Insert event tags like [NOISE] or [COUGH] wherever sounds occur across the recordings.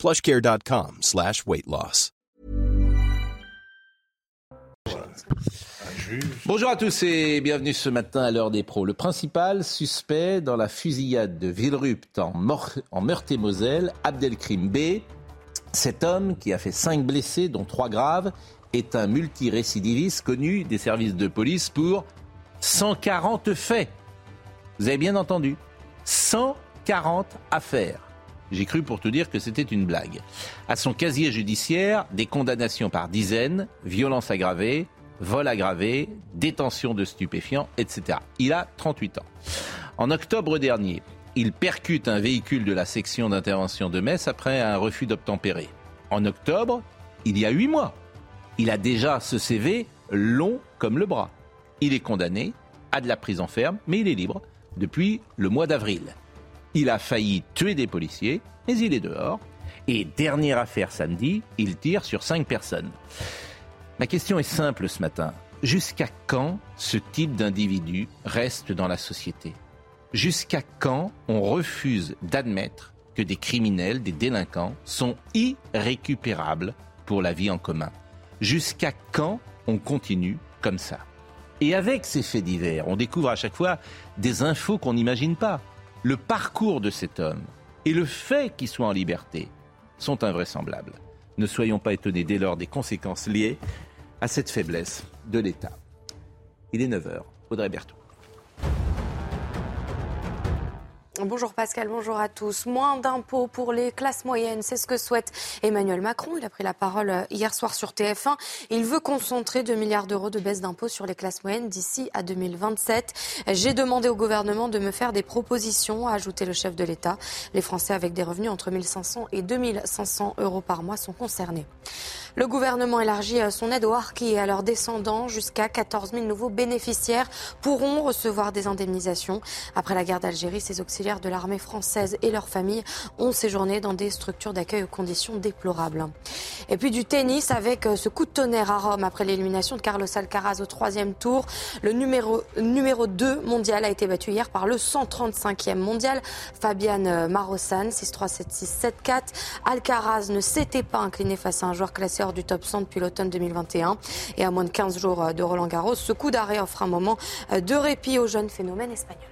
plushcare.com slash weight loss. Bonjour à tous et bienvenue ce matin à l'heure des pros. Le principal suspect dans la fusillade de Villerupt en, en Meurthe-et-Moselle, Abdelkrim B, cet homme qui a fait cinq blessés, dont trois graves, est un multirécidiviste connu des services de police pour 140 faits. Vous avez bien entendu 140 affaires. J'ai cru pour te dire que c'était une blague. À son casier judiciaire, des condamnations par dizaines, violences aggravées, vol aggravé, détention de stupéfiants, etc. Il a 38 ans. En octobre dernier, il percute un véhicule de la section d'intervention de Metz après un refus d'obtempérer. En octobre, il y a huit mois, il a déjà ce CV long comme le bras. Il est condamné à de la prison ferme, mais il est libre depuis le mois d'avril. Il a failli tuer des policiers, mais il est dehors. Et dernière affaire samedi, il tire sur cinq personnes. Ma question est simple ce matin. Jusqu'à quand ce type d'individu reste dans la société? Jusqu'à quand on refuse d'admettre que des criminels, des délinquants sont irrécupérables pour la vie en commun? Jusqu'à quand on continue comme ça? Et avec ces faits divers, on découvre à chaque fois des infos qu'on n'imagine pas. Le parcours de cet homme et le fait qu'il soit en liberté sont invraisemblables. Ne soyons pas étonnés dès lors des conséquences liées à cette faiblesse de l'État. Il est 9h. Audrey Berthaud. Bonjour Pascal, bonjour à tous. Moins d'impôts pour les classes moyennes, c'est ce que souhaite Emmanuel Macron. Il a pris la parole euh, hier soir sur TF1. Il veut concentrer 2 milliards d'euros de baisse d'impôts sur les classes moyennes d'ici à 2027. J'ai demandé au gouvernement de me faire des propositions, a ajouté le chef de l'État. Les Français avec des revenus entre 1500 et 2500 euros par mois sont concernés. Le gouvernement élargit euh, son aide aux harkis et à leurs descendants. Jusqu'à 14 000 nouveaux bénéficiaires pourront recevoir des indemnisations. Après la guerre d'Algérie, ces auxiliaires de l'armée française et leurs familles ont séjourné dans des structures d'accueil aux conditions déplorables. Et puis du tennis avec euh, ce coup de tonnerre à Rome après l'élimination de Carlos Alcaraz au troisième tour. Le numéro, numéro 2 mondial a été battu hier par le 135e mondial, Fabian euh, Marosan, 6-3, 7-6, 7-4. Alcaraz ne s'était pas incliné face à un joueur classé du top 100 depuis l'automne 2021. Et à moins de 15 jours euh, de Roland Garros, ce coup d'arrêt offre un moment euh, de répit aux jeunes phénomènes espagnols.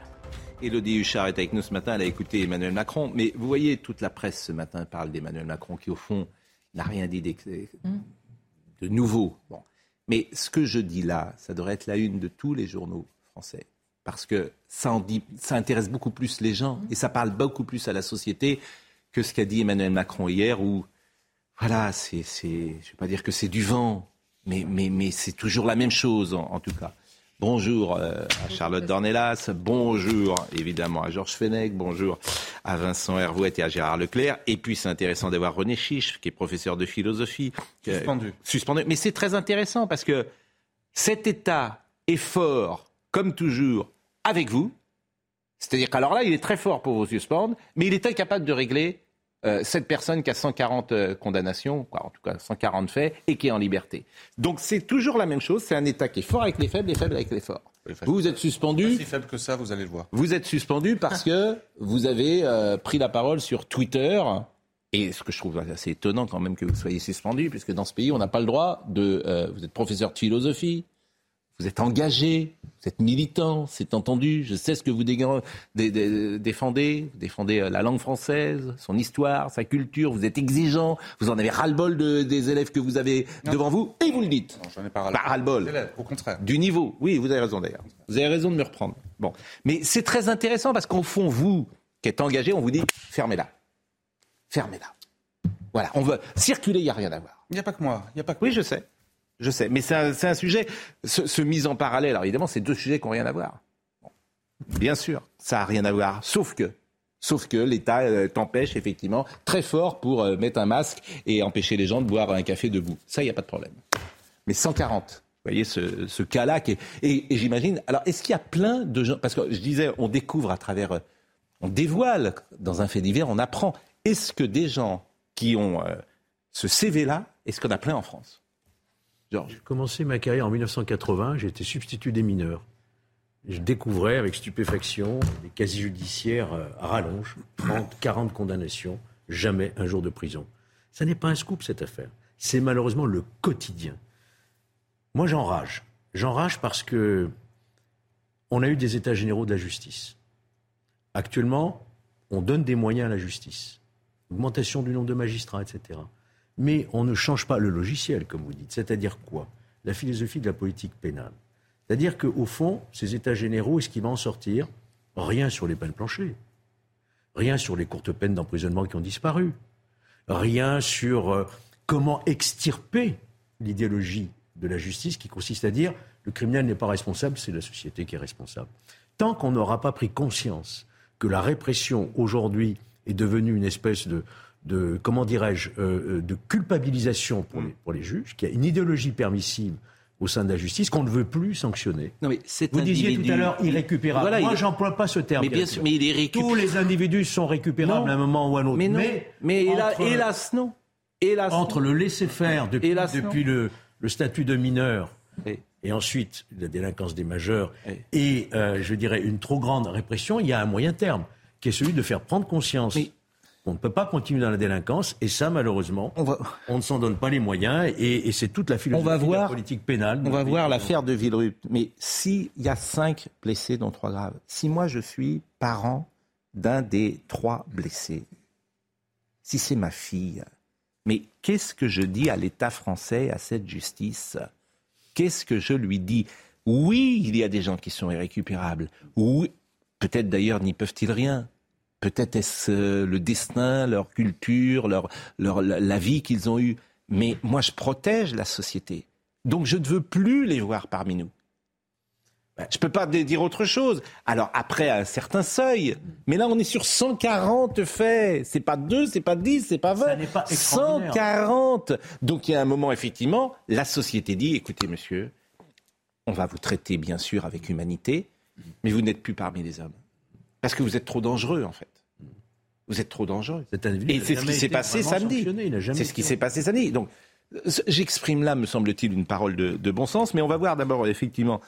Elodie Huchard est avec nous ce matin. Elle a écouté Emmanuel Macron. Mais vous voyez, toute la presse ce matin parle d'Emmanuel Macron qui, au fond, n'a rien dit de nouveau. Bon. Mais ce que je dis là, ça devrait être la une de tous les journaux français. Parce que ça, en dit, ça intéresse beaucoup plus les gens et ça parle beaucoup plus à la société que ce qu'a dit Emmanuel Macron hier où voilà, c'est, je ne vais pas dire que c'est du vent, mais, mais, mais c'est toujours la même chose en, tout cas. Bonjour euh, à Charlotte Dornelas, bonjour évidemment à Georges Fenech, bonjour à Vincent Hervouet et à Gérard Leclerc. Et puis c'est intéressant d'avoir René Chiche, qui est professeur de philosophie. Suspendu. suspendu. Mais c'est très intéressant parce que cet État est fort, comme toujours, avec vous. C'est-à-dire qu'alors là, il est très fort pour vous suspendre, mais il est incapable de régler euh, cette personne qui a 140 euh, condamnations, en tout cas 140 faits, et qui est en liberté. Donc c'est toujours la même chose, c'est un État qui est fort avec les faibles et faible avec les forts. Vous, vous êtes suspendu. si faible que ça, vous allez le voir. Vous êtes suspendu parce que vous avez euh, pris la parole sur Twitter. Et ce que je trouve assez étonnant quand même que vous soyez suspendu, puisque dans ce pays, on n'a pas le droit de... vous êtes professeur de philosophie, vous êtes engagé, vous êtes militant, c'est entendu. Je sais ce que vous défendez. Vous défendez euh, la langue française, son histoire, sa culture. Vous êtes exigeant. Vous en avez ras-le-bol des élèves que vous avez devant vous et vous le dites. Non, j'en ai pas ras-le-bol. au contraire. Du niveau. Oui, vous avez raison d'ailleurs. Vous avez raison de me reprendre. Bon. Mais c'est très intéressant parce qu'au fond, vous, qui êtes engagé, on vous dit fermez-la. Fermez-la. Voilà. On veut circuler, il n'y a rien à voir. Il n'y a pas que moi. Il y a pas que Oui, je sais. Je sais, mais c'est un, sujet, ce, mise en parallèle, alors évidemment, c'est deux sujets qui n'ont rien à voir. bien sûr, ça n'a rien à voir, sauf que Sauf que l'État euh, t'empêche effectivement très fort pour euh, mettre un masque et empêcher les gens de boire un café debout. Ça, il n'y a pas de problème. Mais 140, vous voyez ce, cas-là. Et, et j'imagine. Alors, est-ce qu'il y a plein de gens Parce que je disais, on découvre à travers. Euh, on dévoile dans un fait divers, on apprend. Est-ce que des gens qui ont ce CV-là, est-ce qu'on a plein en France? J'ai commencé ma carrière en 1980, j'étais substitut des mineurs je découvrais avec stupéfaction des casiers judiciaires euh, à rallonge, 30, 40 condamnations, jamais un jour de prison. Ça n'est pas un scoop cette affaire. C'est malheureusement le quotidien. Moi j'enrage. J'enrage parce que on a eu des états généraux de la justice. Actuellement, on donne des moyens à la justice. Augmentation du nombre de magistrats, etc. Mais on ne change pas le logiciel, comme vous dites. C'est-à-dire quoi? La philosophie de la politique pénale. C'est-à-dire qu'au fond, ces États généraux, est-ce qu'il va en sortir? Rien sur les peines planchées. Rien sur les courtes peines d'emprisonnement qui ont disparu. Rien sur euh, comment extirper l'idéologie de la justice qui consiste à dire le criminel n'est pas responsable, c'est la société qui est responsable. Tant qu'on n'aura pas pris conscience que la répression aujourd'hui est devenue une espèce de, comment dirais-je, euh, euh, de culpabilisation pour les, pour les juges, qu'il y a une idéologie permissive au sein de la justice qu'on ne veut plus sanctionner. Non, mais Vous disiez tout à l'heure irrécupérable. Voilà, Moi, j'emploie pas ce terme. Mais bien sûr, mais il est récupérable. Tous les individus sont récupérables à un moment ou à un autre. Mais, non. mais, hélas, non. Hélas, entre le laisser-faire depuis, depuis le, le, statut de mineur et ensuite la délinquance des majeurs et, euh, je dirais, une trop grande répression, il y a un moyen terme qui est celui de faire prendre conscience on ne peut pas continuer dans la délinquance et ça, malheureusement, on, ne s'en donne pas les moyens et, c'est toute la philosophie de la politique pénale. On va voir l'affaire de Villerupt. Mais s'il y a cinq blessés, dont trois graves, si moi je suis parent d'un des trois blessés, si c'est ma fille, mais qu'est-ce que je dis à l'État français, à cette justice? Qu'est-ce que je lui dis? Oui, il y a des gens qui sont irrécupérables. Oui, peut-être d'ailleurs n'y peuvent-ils rien. Peut-être est-ce euh, le destin, leur culture, leur, leur, la vie qu'ils ont eue. Mais moi, je protège la société. Donc, je ne veux plus les voir parmi nous. Je ne peux pas dire autre chose. Alors, après un certain seuil. Mais là, on est sur 140 faits. C'est pas 2, c'est pas 10, c'est pas 20. Pas 140. Donc, il y a un moment, effectivement, la société dit, écoutez, monsieur, on va vous traiter, bien sûr, avec humanité, mais vous n'êtes plus parmi les hommes. Parce que vous êtes trop dangereux, en fait. Vous êtes trop dangereux. Et c'est ce qui s'est passé samedi. C'est ce qui s'est passé samedi. Donc, j'exprime là, me semble-t-il, une parole de, de, bon sens, mais on va voir d'abord, effectivement,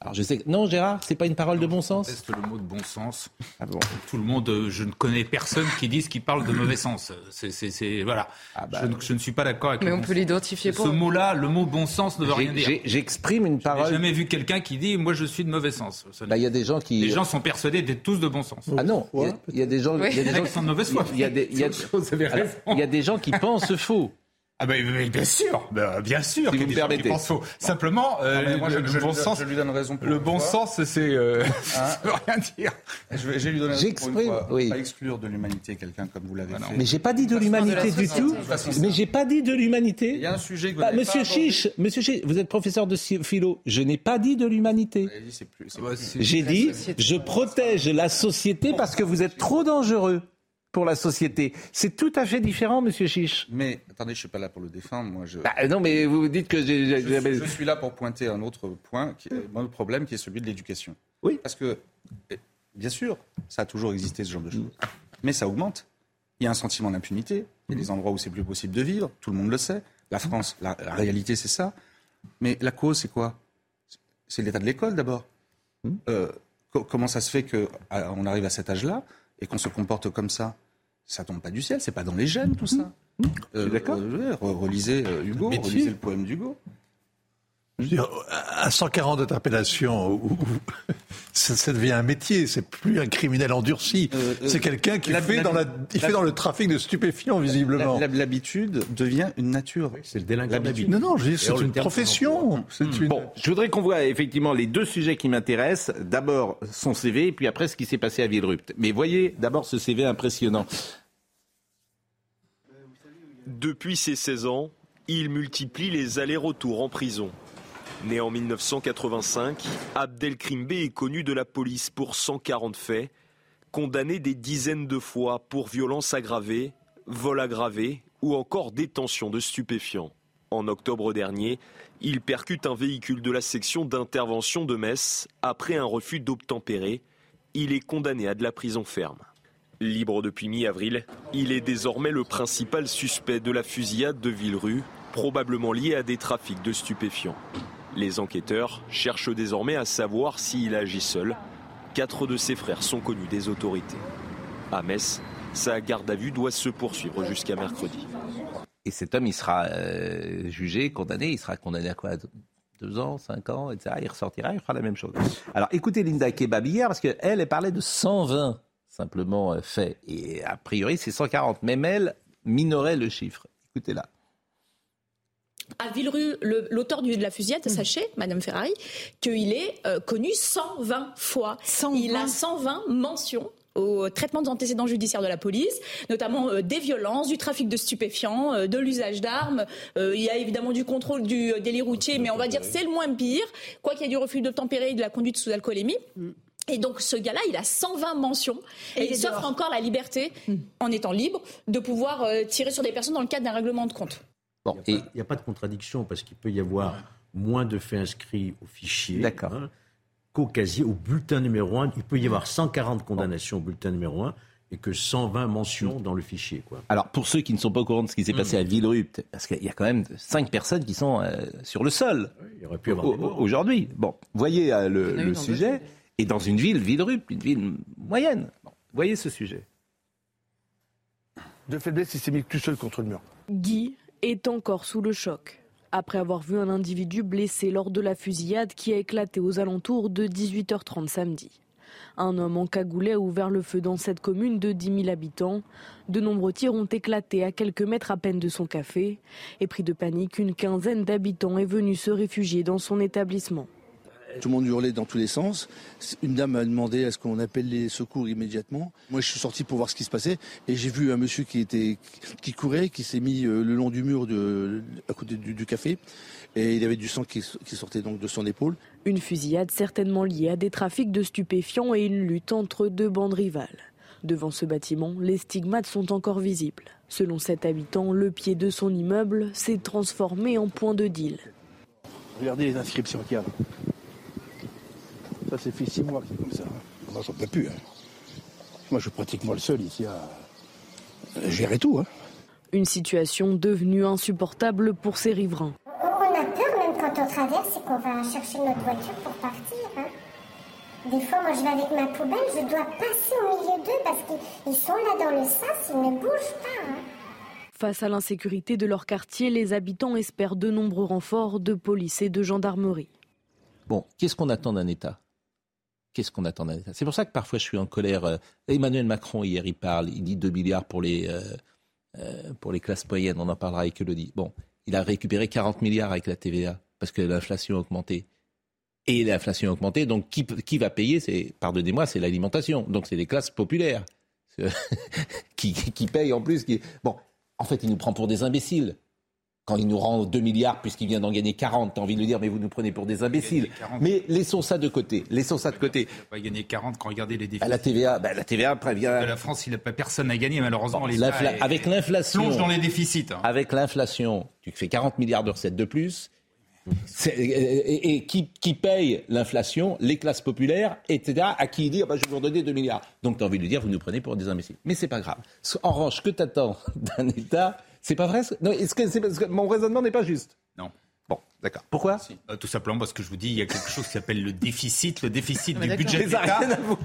alors je sais que... Non, Gérard, c'est pas une parole de bon sens Je le mot de bon sens. Ah bon. Tout le monde, euh, je ne connais personne qui dise qu'il parle de mauvais sens. C'est voilà. Ah bah, je, ne suis pas d'accord avec. Mais on peut l'identifier pour. Ce mot-là, le mot bon sens ne veut rien dire. J'exprime une parole. J'ai jamais vu quelqu'un qui dit moi je suis de mauvais sens. Bah, il y a des gens qui. Les gens sont persuadés d'être tous de bon sens. Ah non, il y, a des gens. Il y a des gens qui sont de mauvaise foi. Il y a des, il y a des gens qui pensent faux. Ah ben bien sûr, ben, bien sûr. Si vous me permettez. Simplement, euh, moi, je, le, bon sens, je lui donne raison. Le bon sens, c'est euh, hein [LAUGHS] ça veut rien dire. Je vais, lui donner raison pour une fois. Oui. Pas exclure de l'humanité quelqu'un comme vous l'avez ah fait. Mais j'ai pas dit de l'humanité du tout. Mais j'ai pas dit de l'humanité. Il y a un sujet que vous bah, Monsieur Chiche, Monsieur Chiche, vous êtes professeur de philo. Je n'ai pas dit de l'humanité. J'ai dit, je protège la société parce que vous êtes trop dangereux pour la société. C'est tout à fait différent, Monsieur Chiche. Mais attendez, je suis pas là pour le défendre. Moi, je. Bah, non, mais vous dites que j'ai. Je, suis là pour pointer un autre point, qui est, un autre problème, qui est celui de l'éducation. Oui. Parce que, bien sûr, ça a toujours existé ce genre de choses, mais ça augmente. Il y a un sentiment d'impunité. Il y a des endroits où c'est plus possible de vivre. Tout le monde le sait. La France, la, réalité, c'est ça. Mais la cause, c'est quoi? C'est l'état de l'école d'abord. Hmm. Euh, comment ça se fait qu'on arrive à cet âge-là? Et qu'on se comporte comme ça, ça tombe pas du ciel, c'est pas dans les gènes tout ça. Mmh. Euh, D'accord. Euh, relisez euh, Hugo, relisez le poème d'Hugo. Je veux dire, à 140 d'interpellation, [LAUGHS] ça, devient un métier, c'est plus un criminel endurci. Euh, euh, c'est quelqu'un qui fait, dans la, il fait dans le trafic de stupéfiants, visiblement. L'habitude devient une nature. C'est le délinquant Non, non, c'est une profession. Une... Bon, je voudrais qu'on voit effectivement les deux sujets qui m'intéressent. D'abord son CV, et puis après ce qui s'est passé à Villerupt. Mais voyez d'abord ce CV impressionnant. Depuis ses 16 ans, il multiplie les allers-retours en prison. Né en 1985, Abdelkrim est connu de la police pour 140 faits, Condamné des dizaines de fois pour violences aggravées, vol aggravé ou encore détention de stupéfiants. En octobre dernier, il percute un véhicule de la section d'intervention de Metz après un refus d'obtempérer. Il est condamné à de la prison ferme. Libre depuis mi-avril, il est désormais le principal suspect de la fusillade de Villerue, probablement lié à des trafics de stupéfiants. Les enquêteurs cherchent désormais à savoir s'il agit seul. Quatre de ses frères sont connus des autorités. À Metz, sa garde à vue doit se poursuivre jusqu'à mercredi. Et cet homme, il sera euh, jugé, condamné. Il sera condamné à quoi? Deux ans, cinq ans, etc. Il ressortira, il fera la même chose. Alors écoutez Linda Kebab parce qu'elle, elle parlait de 120 simplement euh, faits. Et a priori, c'est 140. Même elle minorait le chiffre. Écoutez-la à Villerue, l'auteur de la fusillade, mm. sachez, Madame Ferrari, qu'il est euh, connu 120 fois. Il a 120 mentions au traitement des antécédents judiciaires de la police, notamment euh, des violences, du trafic de stupéfiants, euh, de l'usage d'armes. Euh, il y a évidemment du contrôle du délit routier, mais on va dire c'est le moins pire. Quoi qu'il y ait du refus d'obtempérer et de la conduite sous alcoolémie. Mm. Et donc ce gars-là, il a 120 mentions et, il s'offre encore la liberté, mm. en étant libre, de pouvoir tirer sur des personnes dans le cadre d'un règlement de compte. Il n'y a, pas de contradiction parce qu'il peut y avoir moins de faits inscrits au fichier. Hein, au casier, au bulletin numéro 1. Il peut y avoir 140 condamnations au bulletin numéro 1 et que 120 mentions dans le fichier. Quoi. Alors, pour ceux qui ne sont pas au courant de ce qui s'est passé à Villerupt, parce qu'il y a quand même 5 personnes qui sont euh, sur le sol aujourd'hui. Bon, voyez euh, le, sujet, et dans une ville, Villerupt, une ville moyenne, voyez ce sujet. De faiblesse, il s'est mis tout seul contre le mur. Guy est encore sous le choc après avoir vu un individu blessé lors de la fusillade qui a éclaté aux alentours de 18h30 samedi. Un homme en cagoulé a ouvert le feu dans cette commune de 10 000 habitants. De nombreux tirs ont éclaté à quelques mètres à peine de son café. Et pris de panique, une quinzaine d'habitants est venue se réfugier dans son établissement. Tout le monde hurlait dans tous les sens. Une dame m'a demandé à ce qu'on appelle les secours immédiatement. Moi, je suis sorti pour voir ce qui se passait et j'ai vu un monsieur qui était qui courait, qui s'est mis euh, le long du mur de, à côté du, café et il avait du sang qui, sortait donc de son épaule. Une fusillade certainement liée à des trafics de stupéfiants et une lutte entre deux bandes rivales. Devant ce bâtiment, les stigmates sont encore visibles. Selon cet habitant, le pied de son immeuble s'est transformé en point de deal. Regardez les inscriptions qu'il y a. Ça, c'est fait six mois que c'est comme ça. Moi, j'en peux plus. Hein. Moi, je suis pratiquement le seul ici à gérer tout. Hein. Une situation devenue insupportable pour ces riverains. On a peur même quand on traverse et qu'on va chercher notre voiture pour partir. Hein. Des fois, moi, je vais avec ma poubelle, je dois passer au milieu d'eux parce qu'ils sont là dans le sas, ils ne bougent pas. Face à l'insécurité de leur quartier, les habitants espèrent de nombreux renforts de police et de gendarmerie. Bon, qu'est-ce qu'on attend d'un État? Qu'est-ce qu'on attend d'un C'est pour ça que parfois je suis en colère. Euh, Emmanuel Macron, hier, il parle, il dit 2 milliards pour les, euh, euh, pour les classes moyennes, on en parlera avec Elodie. Bon, il a récupéré 40 milliards avec la TVA, parce que l'inflation a augmenté. Et l'inflation a augmenté, donc qui, qui va payer? C'est, pardonnez-moi, c'est l'alimentation. Donc c'est les classes populaires [LAUGHS] qui, qui payent en plus. Bon, en fait, il nous prend pour des imbéciles quand il nous rend 2 milliards puisqu'il vient d'en gagner 40, t'as envie de lui dire mais vous nous prenez pour des imbéciles. Mais laissons ça de côté, laissons ça de côté. Il n'a pas gagné 40 quand regardez les défis. À la TVA, bah, la TVA prévient. la France, il a pas personne n'a gagné malheureusement. avec l'inflation. Plonge dans les déficits. Hein. Avec l'inflation, tu fais 40 milliards de recettes de plus. Et, qui, paye l'inflation? Les classes populaires, etc. À qui dit ah bah, je vais vous redonner 2 milliards. Donc tu as envie de lui dire vous nous prenez pour des imbéciles. Mais c'est pas grave. En revanche, que t'attends d'un État c'est pas vrai Non, est-ce que, c'est parce que mon raisonnement n'est pas juste? Non. Bon, d'accord. Pourquoi? Euh, Tout simplement parce que je vous dis, il y a quelque chose qui s'appelle le déficit. Le déficit du budget de l'État,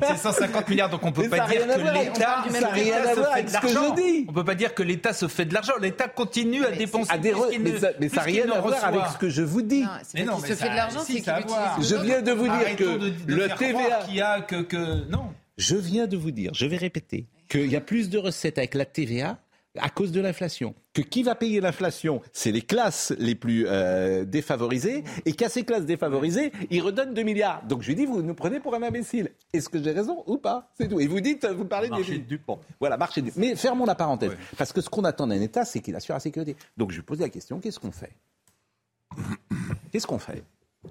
c'est 150 milliards. Donc on peut pas dire que l'État, ça n'a rien à voir avec ce que je dis. On peut pas dire que l'État se fait de l'argent. L'État continue à dépenser. À des mais, ça, n'a rien à voir avec ce que je vous dis. Non, mais non, se fait de l'argent, c'est qu'il Je viens de vous dire que le TVA, qui a que non. Je viens de vous dire, je vais répéter, qu'il y a plus de recettes avec la TVA à cause de l'inflation. Que qui va payer l'inflation? C'est les classes les plus euh, défavorisées, et qu'à ces classes défavorisées, ils redonnent 2 milliards. Donc je lui dis, vous nous prenez pour un imbécile. Est-ce que j'ai raison ou pas? C'est tout. Et vous dites, vous parlez des du Bon, voilà, marché du. Mais fermons la parenthèse, parce que ce qu'on attend d'un État, c'est qu'il assure la sécurité. Donc je lui pose la question, qu'est-ce qu'on fait? Qu'est-ce qu'on fait?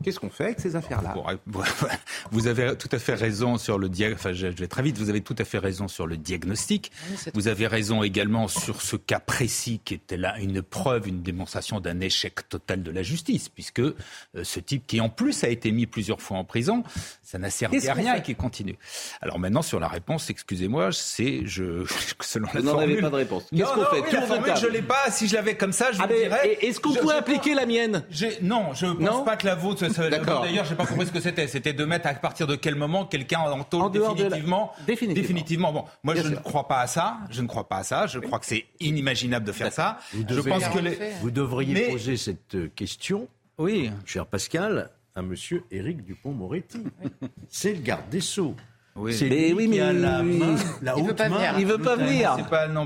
Qu'est-ce qu'on fait avec ces affaires-là? [LAUGHS] Vous avez tout à fait raison sur le diagnostic. Enfin, je vais très vite. Vous avez tout à fait raison sur le diagnostic. vous avez raison également sur ce cas précis qui était là une preuve, une démonstration d'un échec total de la justice, puisque euh, ce type qui en plus a été mis plusieurs fois en prison, ça n'a servi à rien et qui continue. Alors maintenant sur la réponse, excusez-moi, c'est je [LAUGHS] selon la vous n'en avez pas de réponse. Qu'est-ce qu'on fait oui, la formule, je l'ai pas. Si je l'avais comme ça, je vous dirais. Est-ce qu'on pourrait appliquer la mienne Non, je pense pas que la vôtre D'accord. D'ailleurs, j'ai pas compris ce que c'était. C'était de mettre à partir de quel moment quelqu'un en tôle définitivement, définitivement. définitivement. Bon, moi, je ne crois pas à ça. Je ne crois pas à ça. Je crois que c'est inimaginable de faire ça. Vous je pense que les... vous devriez poser cette question, oui, cher Pascal, à Monsieur Éric Dupont-Moretti. C'est le garde des sceaux. Oui. C'est lui oui, mais qui a la main, la il veut pas venir. Il veut pas venir.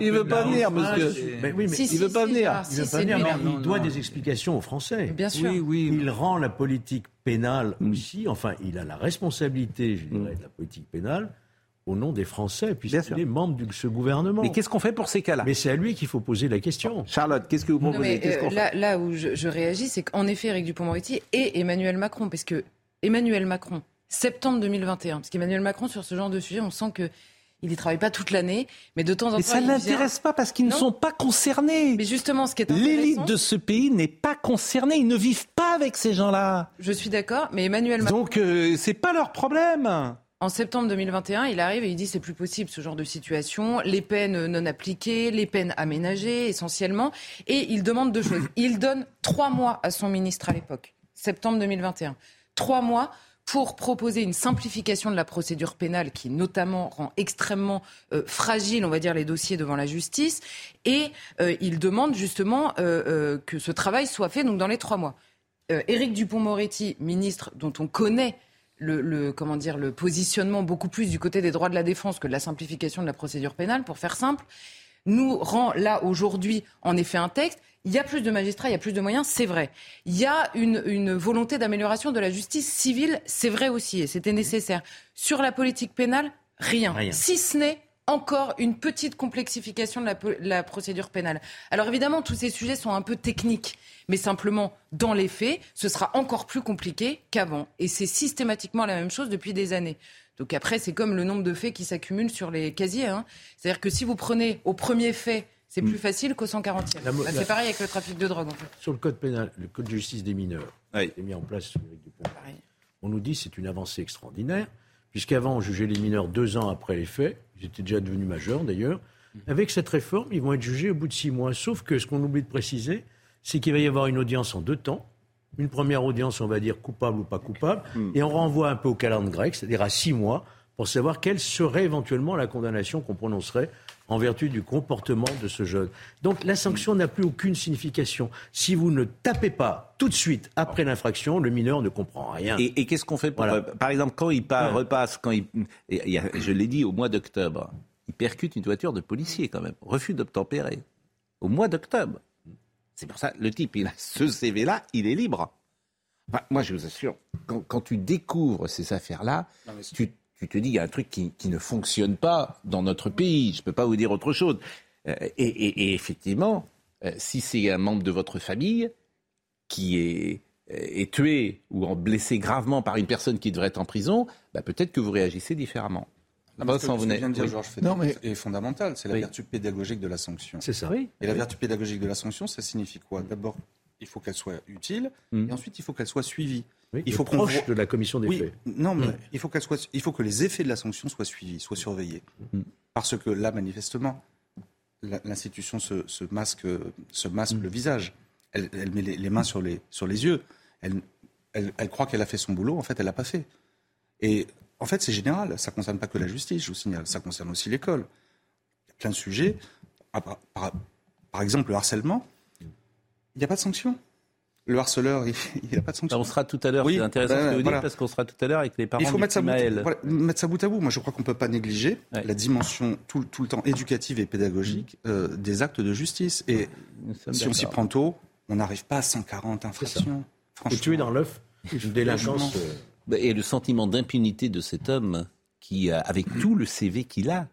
il veut pas venir, monsieur. Mais oui, mais il veut pas venir. Il veut pas venir, mais il doit des explications aux Français. Bien sûr. Oui, oui. Il rend la politique pénale mm. aussi. Enfin, il a la responsabilité, je dirais, de la politique pénale au nom des Français, puisqu'il est membre de ce gouvernement. Mais qu'est-ce qu'on fait pour ces cas-là? Mais c'est à lui qu'il faut poser la question. Charlotte, qu'est-ce que vous proposez? euh, là, là, où je, je réagis, c'est qu'en effet, Éric Dupond-Moretti et Emmanuel Macron, parce que Emmanuel Macron, septembre 2021. Parce qu'Emmanuel Macron, sur ce genre de sujet, on sent que il n'y travaille pas toute l'année, mais de temps en temps. Mais ça ne l'intéresse pas parce qu'ils ne sont pas concernés. Mais justement, ce qui est L'élite de ce pays n'est pas concernée. Ils ne vivent pas avec ces gens-là. Je suis d'accord, mais Emmanuel Macron. Donc, euh, c'est pas leur problème. En septembre 2021, il arrive et il dit c'est plus possible ce genre de situation, les peines non appliquées, les peines aménagées essentiellement, et il demande deux choses. Il donne trois mois à son ministre à l'époque, septembre 2021. Trois mois pour proposer une simplification de la procédure pénale qui notamment rend extrêmement euh, fragile, on va dire, les dossiers devant la justice. Et euh, il demande justement euh, que ce travail soit fait donc dans les trois mois. Éric Dupont-Moretti, ministre dont on connaît le, le, comment dire, le positionnement beaucoup plus du côté des droits de la défense que de la simplification de la procédure pénale, pour faire simple, nous rend là aujourd'hui en effet un texte il y a plus de magistrats, il y a plus de moyens, c'est vrai. Il y a une, volonté d'amélioration de la justice civile, c'est vrai aussi, et c'était nécessaire. Sur la politique pénale, rien. Si ce n'est encore une petite complexification de la, procédure pénale. Alors évidemment, tous ces sujets sont un peu techniques, mais simplement, dans les faits, ce sera encore plus compliqué qu'avant. Et c'est systématiquement la même chose depuis des années. Donc après, c'est comme le nombre de faits qui s'accumulent sur les casiers. Hein. C'est-à-dire que si vous prenez au premier fait c'est plus mm. facile qu'au 140e. Bah, c'est pareil avec le trafic de drogue. En fait. Sur le code pénal, le code de justice des mineurs, qui est mis en place sous Dupont. On nous dit que c'est une avancée extraordinaire, puisqu'avant on jugeait les mineurs deux ans après les faits, ils étaient déjà devenus majeurs d'ailleurs. Mm. Avec cette réforme, ils vont être jugés au bout de six mois. Sauf que ce qu'on oublie de préciser, c'est qu'il va y avoir une audience en deux temps. Une première audience, on va dire coupable ou pas coupable, mm. et on renvoie un peu au calendrier grec, c'est-à-dire à six mois, pour savoir quelle serait éventuellement la condamnation qu'on prononcerait en vertu du comportement de ce jeune. Donc la sanction n'a plus aucune signification. Si vous ne tapez pas tout de suite après l'infraction, le mineur ne comprend rien. Et, qu'est-ce qu'on fait pour, euh, Par exemple, quand il part, repasse, quand il, je l'ai dit au mois d'octobre, il percute une voiture de policier quand même, refus d'obtempérer. Au mois d'octobre. C'est pour ça, le type, il a ce CV-là, il est libre. moi, je vous assure, quand, tu découvres ces affaires-là, tu, tu te dis, il y a un truc qui, ne fonctionne pas dans notre pays. Je ne peux pas vous dire autre chose. Euh, et, effectivement, euh, si c'est un membre de votre famille qui est, euh, est tué ou blessé gravement par une personne qui devrait être en prison, bah, peut-être que vous réagissez différemment. Non, ce que vous de dire, Georges est fondamental. C'est la vertu pédagogique de la sanction. C'est ça, oui. Et la vertu pédagogique de la sanction, ça signifie quoi? D'abord, il faut qu'elle soit utile, hmm. et ensuite, il faut qu'elle soit suivie il faut proche de la commission des faits. Non, mais il faut soit, il faut que les effets de la sanction soient suivis, soient surveillés, mm. parce que là, manifestement, l'institution se, masque, se masque mm. le visage. Elle, met les, mains sur les, sur les yeux. Elle, elle, croit qu'elle a fait son boulot. En fait, elle l'a pas fait. Et en fait, c'est général. Ça concerne pas que la justice, je vous signale. Ça concerne aussi l'école. Il y a plein de sujets. Ah, par, par exemple, le harcèlement. Il n'y a pas de sanction le harceleur, il n'a pas de sanction. on sera tout à l'heure, c'est intéressant ce que vous dites, parce qu'on sera tout à l'heure avec les parents Il faut mettre ça, bout, mettre ça bout à bout. Moi, je crois qu'on ne peut pas négliger la dimension tout, le temps éducative et pédagogique mm. euh, des actes de justice. Et si on s'y prend tôt, on n'arrive pas à 140 infractions. Franchement. tuer dans l'œuf délinquance. Euh, bah, et le sentiment d'impunité de cet homme qui, avec tout le CV qu'il a,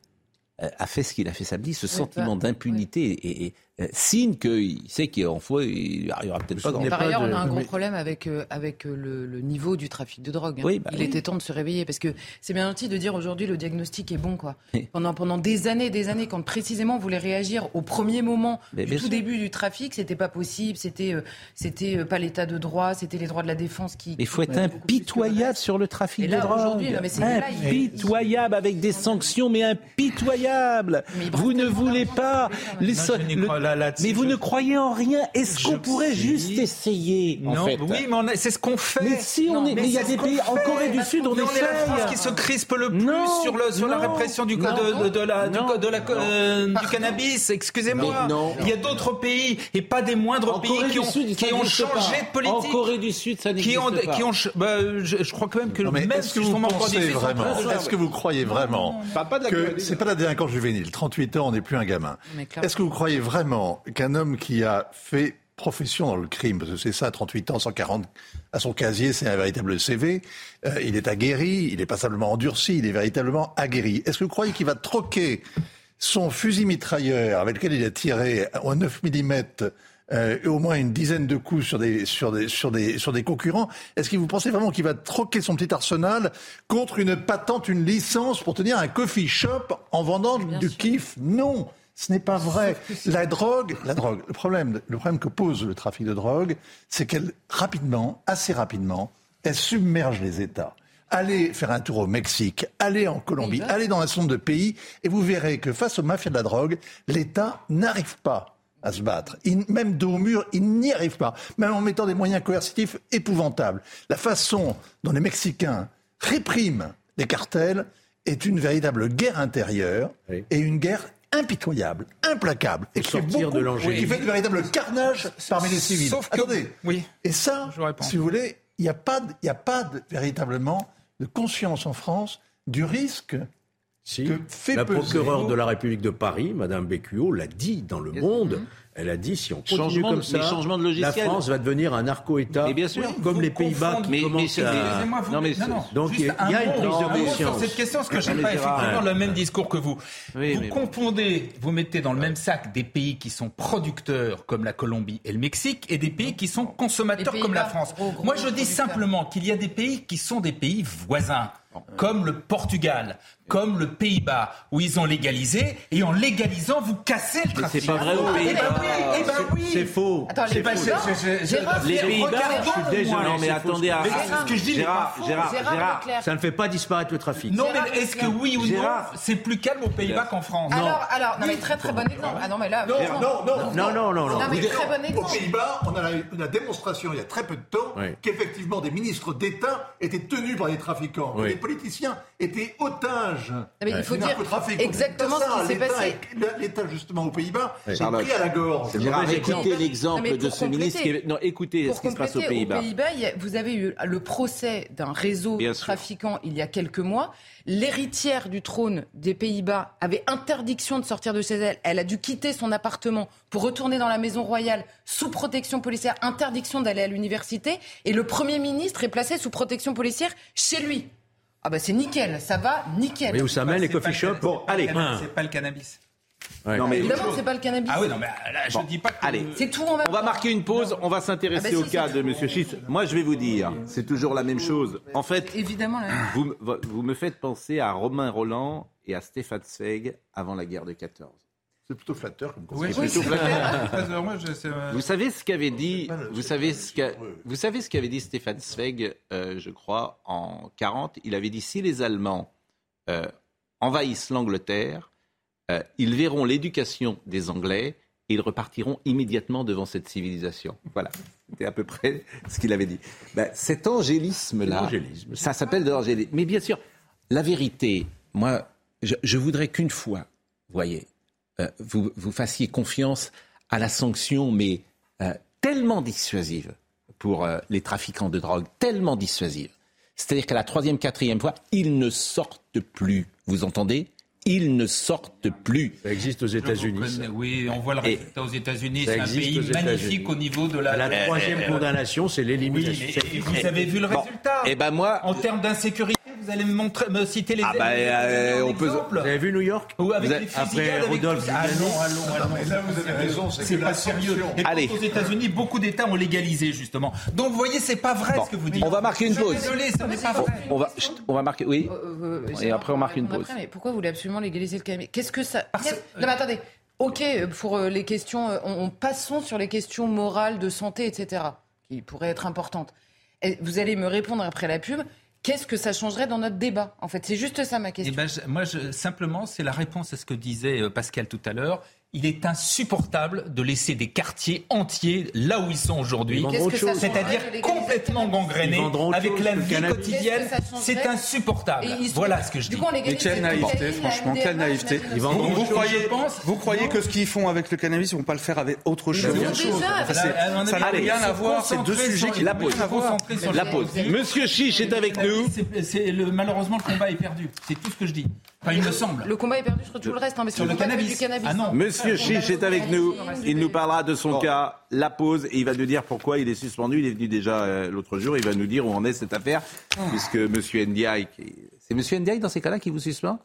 euh, a fait ce qu'il a fait samedi, ce sentiment d'impunité est, euh, signe qu'il sait qu'en fois, il n'arrivera peut-être pas dans Par ailleurs, on a un gros problème avec, euh, avec euh, le, le niveau du trafic de drogue. hein. Oui, bah il oui. était temps de se réveiller parce que c'est bien gentil de dire aujourd'hui le diagnostic est bon. Quoi. Pendant, pendant des années des années, quand précisément on voulait réagir au premier moment Mais du tout sûr. début du trafic, c'était pas possible, c'était euh, c'était euh, pas l'état de droit, c'était les droits de la défense qui. Mais il faut être impitoyable sur le trafic là, de drogue. aujourd'hui, non, mais c'est là, il- impitoyable avec des sanctions, mais impitoyable. Mais Vous ne voulez pas les so- n'y le- là- Mais vous je- ne croyez en rien. Est-ce qu'on pourrait juste essayer en Non, fait oui, mais c'est ce qu'on fait. Mais si, on Non, est- mais il y a des pays- en. Corée du Sud, on est la. France qui se crispe le plus Non, sur, le, sur la répression du, de, de- de la, du, non, de la- euh, du cannabis. Excusez-moi. Il y a d'autres pays, et pas des moindres En pays, Corée qui ont, Sud, ça qui ont n'existe changé pas. de politique. En Corée du Sud, ça n'existe pas. qui ont, bah, je, je crois quand même que même est-ce que vous en pensez vraiment, est-ce que vous croyez vraiment que c'est pas la délinquance juvénile 38 ans, on n'est plus un gamin. Mais clairement. Est-ce que vous croyez vraiment qu'un homme qui a fait profession dans le crime, parce que c'est ça, 38 ans, 140 à son casier, c'est un véritable CV, euh, il est aguerri, il est pas simplement endurci, il est véritablement aguerri. Est-ce que vous croyez qu'il va troquer son fusil mitrailleur avec lequel il a tiré au 9 mm euh, et au moins une dizaine de coups sur des, sur des, sur des, sur des concurrents. Est-ce que vous pensez vraiment qu'il va troquer son petit arsenal contre une patente, une licence pour tenir un coffee shop en vendant du kiff? Non, ce n'est pas vrai. La drogue, la drogue, le problème, le problème que pose le trafic de drogue, c'est qu'elle, rapidement, assez rapidement, elle submerge les États. Allez faire un tour au Mexique, allez en Colombie, allez dans un certain nombre de pays, et vous verrez que face aux mafias de la drogue, l'État n'arrive pas à se battre. Il- même dos au mur, il n'y arrive pas. Même en mettant des moyens coercitifs épouvantables. La façon dont les Mexicains répriment les cartels est une véritable guerre intérieure Oui. et une guerre impitoyable, implacable, et qui fait, beaucoup- de l'angélisme. qui fait de véritable carnage parmi les civils. Sauf que- Attendez. oui. Et ça, si vous voulez, il n'y a pas, y a pas de- véritablement de conscience en France du risque Si. que fait la peser- procureure de la République de Paris, Madame Bécuot, l'a dit dans Le Monde. Elle a dit si on continue Changement de- comme ça, mais changement de la logiciel. France va devenir un narco-État, Mais bien sûr. comme les Pays-Bas qui Mais- mais commencent c'est- à... Vous- Non, mais non, non, Donc, il y a- un il y a une mot, prise de conscience. sur cette question, parce que je n'ai mais pas effectivement ouais. le même discours que vous. Oui, vous mais bon. confondez, vous mettez dans le même sac des pays qui sont producteurs comme la Colombie et le Mexique et des pays qui sont consommateurs comme la France. gros, gros Moi, je dis simplement qu'il y a des pays qui sont des pays voisins, comme le Portugal, comme le Pays-Bas, où ils ont légalisé, et en légalisant, vous cassez le Mais trafic. c'est pas vrai aux Pays-Bas. Eh ben oui. C'est faux. Attends, les. Pays-Bas, je- Les Pays-Bas, suis désolé, mais attendez, à- ce que je dis, Gérard. Gérard. Ça ne fait pas disparaître le trafic. Non, mais est-ce que oui ou non, c'est plus calme aux Pays-Bas qu'en France? Alors, alors, non mais très très bon exemple. Ah non mais là, non, non, Non, non, non, non. Non mais Vous très bon Aux. Pays-Bas, on a la, la démonstration il y a très peu de temps qu'effectivement des ministres d'État étaient tenus par des trafiquants, les politiciens étaient otages. Non, mais il faut du dire narcotrafic. exactement Ça, ce qui s'est passé. L'État justement aux Pays-Bas est Charlotte. pris à la gorge. Mauvais écoutez l'exemple de ce ministre qui. Non, écoutez Pour ce qui se passe aux Pays-Bas. vous avez eu le procès d'un réseau Bien de sûr. trafiquants il y a quelques mois. L'héritière du trône des Pays-Bas avait interdiction de sortir de chez elle. Elle a dû quitter son appartement pour retourner dans la maison royale sous protection policière, interdiction d'aller à l'université. Et le Premier ministre est placé sous protection policière chez lui. Ah bah c'est nickel, ça va nickel. Mais où ça mène les coffee shops Bon, allez. c'est pas le cannabis. Ouais. Non, mais Évidemment, c'est pas le cannabis. Ah oui, non, mais là, je Bon, dis pas que. allez. C'est tout On va marquer une pause, on va s'intéresser Ah bah si, au cas de M. Schiss. Moi, je vais vous dire, c'est toujours la même chose. En fait, Évidemment, là. vous, me- vous me faites penser à Romain Roland et à Stéphane Zweig avant la guerre de 14. C'est plutôt flatteur comme Oui, plutôt flatteur. clair. Euh, moi, je sais, euh, Vous savez ce qu'avait dit, le- vous savez ce qu'a- oui, oui. vous savez ce qu'avait dit Stéphane Zweig, euh, je crois, en 40. Il avait dit si les Allemands euh, envahissent l'Angleterre, euh, ils verront l'éducation des Anglais et ils repartiront immédiatement devant cette civilisation. Voilà, c'était à peu près ce qu'il avait dit. Ben, cet angélisme-là, ça s'appelle de l'angélisme. Mais bien sûr, la vérité, moi, je, je voudrais qu'une fois, voyez, vous, vous fassiez confiance à la sanction, mais euh, tellement dissuasive pour euh, les trafiquants de drogue, tellement dissuasive. C'est-à-dire qu'à la troisième, quatrième fois, ils ne sortent plus. Vous entendez? Ils ne sortent plus. Ça existe aux États-Unis. Oui, on voit le Et- résultat aux États-Unis. C'est un pays magnifique au niveau de la. La troisième condamnation, c'est Oui, l'élimination. et vous avez vu le Bon, résultat Eh ben moi, En termes d'insécurité, Vous allez me, montrer, me citer les Ah bah, euh, on peut- Vous avez vu New York Ou avec Vous les avez- fusillades, après avec Rodolphe tout- Ah non, allons, allons. là, vous avez raison, c'est pas sérieux. Et Allez. aux États-Unis, beaucoup d'États ont légalisé justement. Donc vous voyez, c'est pas vrai Bon, ce que vous dites. on va marquer une Je suis pause. Désolé, ce n'est pas On, vrai. on va, chut, on va marquer. Oui. Euh, euh, Et après, on marque une pause. après, mais pourquoi vous voulez absolument légaliser le cannabis? Qu'est-ce que ça. Non, mais attendez. Ok, pour les questions, on, on- passons sur les questions morales, de santé, etc., qui pourraient être importantes. Vous allez me répondre après la pub. Qu'est-ce que ça changerait dans notre débat En fait, c'est juste ça ma Eh question. ben, je- moi, je- simplement, c'est la réponse à ce que disait euh, Pascal tout à l'heure. Il est insupportable de laisser des quartiers entiers là où ils sont aujourd'hui, c'est-à-dire complètement gangrénés avec la vie cannabis. quotidienne. C'est insupportable. Voilà ce que je dis. Mais quelle le naïveté, franchement, quelle naïveté. Vous, vous autre chose, croyez, je pense. vous croyez que ce qu'ils font avec le cannabis, ils vont pas le faire avec autre chose Ça, n'a rien à voir. C'est deux sujets qui La sur La pause. Monsieur Chiche est avec nous. Malheureusement, le combat est perdu. C'est tout ce que je dis. Enfin, il me semble. Le combat est perdu sur tout le reste, hein, mais Sur le cannabis. Du cannabis. Ah non. Monsieur Chiche est avec nous. Il nous parlera de son cas, la pause, et il va nous dire pourquoi il est suspendu. Il est venu déjà euh, l'autre jour. Il va nous dire où en est cette affaire, puisque Monsieur Ndiaye, qui- c'est Monsieur Ndiaye dans ces cas-là qui vous suspend?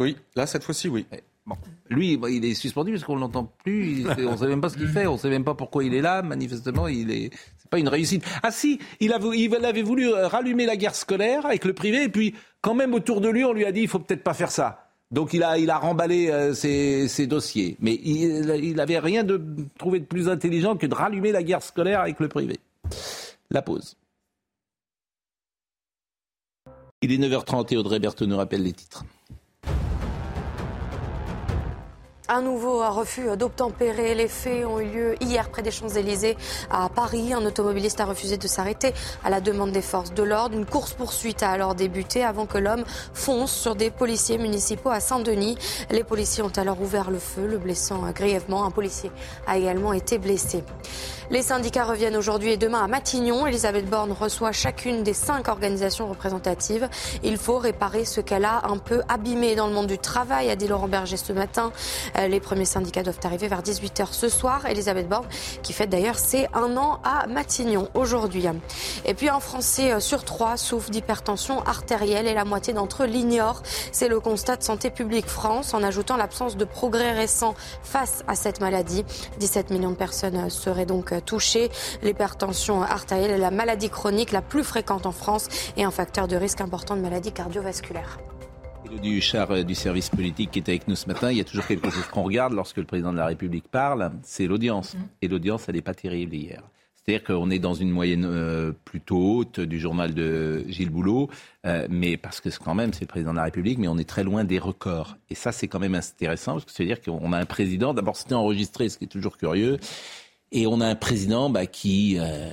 Oui, là, cette fois-ci, oui. Bon. Lui, bah, il est suspendu parce qu'on l'entend plus. Il- on ne sait même pas ce qu'il [LAUGHS] fait. On ne sait même pas pourquoi il est là. Manifestement, il est. Pas une réussite. Ah si, il, avait voulu euh, rallumer la guerre scolaire avec le privé, et puis quand même autour de lui, on lui a dit il faut peut-être pas faire ça. Donc il a, remballé euh, ses, dossiers. Mais il, il avait rien de trouvé de plus intelligent que de rallumer la guerre scolaire avec le privé. La pause. Il est 9h30 et Audrey Berthaud nous rappelle les titres. Un nouveau refus d'obtempérer. Les faits ont eu lieu hier près des Champs-Élysées à Paris. Un automobiliste a refusé de s'arrêter à la demande des forces de l'ordre. Une course-poursuite a alors débuté avant que l'homme fonce sur des policiers municipaux à Saint-Denis. Les policiers ont alors ouvert le feu, le blessant grièvement. Un policier a également été blessé. Les syndicats reviennent aujourd'hui et demain à Matignon. Elisabeth Borne reçoit chacune des cinq organisations représentatives. Il faut réparer ce qu'elle a un peu abîmé dans le monde du travail, a dit Laurent Berger ce matin. Euh, Les premiers syndicats doivent arriver vers 18h ce soir. Elisabeth Borne, qui fête d'ailleurs ses un an à Matignon aujourd'hui. Et puis un Français sur trois souffre d'hypertension artérielle et la moitié d'entre eux l'ignorent. C'est le constat de Santé publique France en ajoutant l'absence de progrès récents face à cette maladie. 17 millions de personnes seraient donc touchées. L'hypertension artérielle est la maladie chronique la plus fréquente en France et un facteur de risque important de maladies cardiovasculaires. Du char euh, du service politique qui est avec nous ce matin, il y a toujours quelque chose qu'on regarde lorsque le président de la République parle, c'est l'audience. Et l'audience, elle n'est pas terrible hier. C'est-à-dire qu'on est dans une moyenne euh, plutôt haute du journal de Gilles Boulot, euh, mais parce que quand même, c'est le président de la République, mais on est très loin des records. Et ça, c'est quand même intéressant, parce que c'est-à-dire qu'on a un président, d'abord c'était enregistré, ce qui est toujours curieux, et on a un président bah, qui... Euh,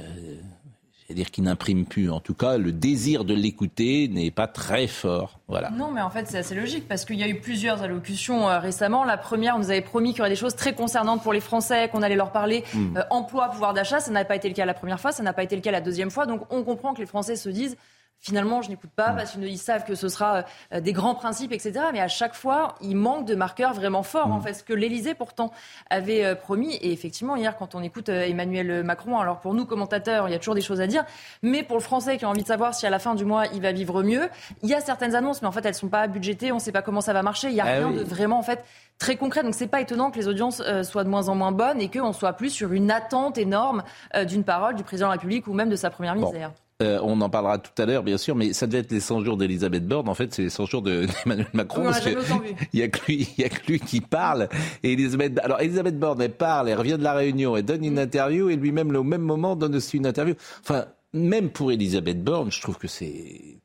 c'est-à-dire qu'il n'imprime plus. En tout cas, le désir de l'écouter n'est pas très fort. Voilà. Non, mais en fait, c'est assez logique parce qu'il y a eu plusieurs allocutions euh, récemment. La première, on nous avait promis qu'il y aurait des choses très concernantes pour les Français, qu'on allait leur parler Mm. euh, emploi, pouvoir d'achat. Ça n'a pas été le cas la première fois, ça n'a pas été le cas la deuxième fois. Donc, on comprend que les Français se disent. Finalement, je n'écoute pas parce qu'ils savent que ce sera euh, des grands principes, etc. Mais à chaque fois, il manque de marqueurs vraiment forts. En fait, ce que l'Élysée pourtant avait euh, promis. Et effectivement, hier, quand on écoute euh, Emmanuel Macron, alors pour nous commentateurs, il y a toujours des choses à dire. Mais pour le Français qui a envie de savoir si à la fin du mois il va vivre mieux, il y a certaines annonces, mais en fait, elles sont pas budgétées. On ne sait pas comment ça va marcher. Il y a Ah rien oui. de vraiment en fait très concret. Donc c'est pas étonnant que les audiences soient de moins en moins bonnes et qu'on soit plus sur une attente énorme d'une parole du président de la République ou même de sa première ministre. Bon. d'ailleurs. Euh, on en parlera tout à l'heure, bien sûr, mais ça devait être les 100 jours d'Elisabeth Borne. En fait, c'est les 100 jours de- [LAUGHS] d'Emmanuel Macron. Oui, on l'a parce que jamais autant vu. [LAUGHS] il y a que lui, il y a que lui qui parle. Et Elisabeth, alors Elisabeth Borne, elle parle, elle revient de la Réunion, elle donne une Mm. interview et lui-même, au même moment, donne aussi une interview. Enfin, même pour Elisabeth Borne, je trouve que c'est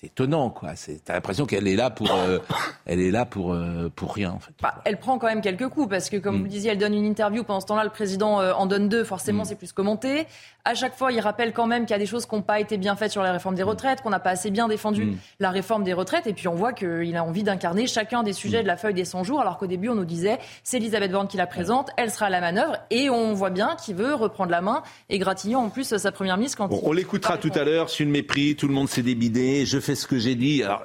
c'est étonnant, quoi. C'est t'as l'impression qu'elle est là pour, euh, elle est là pour euh, pour rien, en fait. Bah, elle prend quand même quelques coups parce que, comme Mm. vous le disiez, elle donne une interview. Pendant ce temps-là, le président euh, en donne deux. Forcément, Mm. c'est plus commenté. À chaque fois, il rappelle quand même qu'il y a des choses qui n'ont pas été bien faites sur la réforme des retraites, qu'on n'a pas assez bien défendu Mm. la réforme des retraites. Et puis, on voit qu'il a envie d'incarner chacun des Mm. sujets de la feuille des 100 jours. Alors qu'au début, on nous disait, c'est Elisabeth Borne qui la présente, elle sera à la manœuvre. Et on voit bien qu'il veut reprendre la main et gratignon en plus sa première ministre quand Bon, il- on l'écoutera tout à l'heure sur le mépris, tout le monde s'est débidé, je fais ce que j'ai dit. Alors,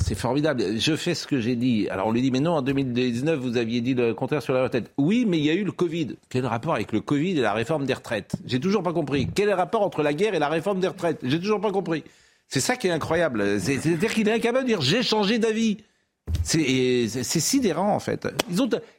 c'est formidable, je fais ce que j'ai dit. Alors on lui dit, mais non, en 2019, vous aviez dit le contraire sur la retraite. Oui, mais il y a eu le Covid. Quel rapport avec le Covid et la réforme des retraites? J'ai toujours pas compris. Quel rapport entre la guerre et la réforme des retraites? J'ai toujours pas compris. C'est ça qui est incroyable. C'est- C'est-à-dire qu'il est incapable de dire j'ai changé d'avis. C'est sidérant en fait.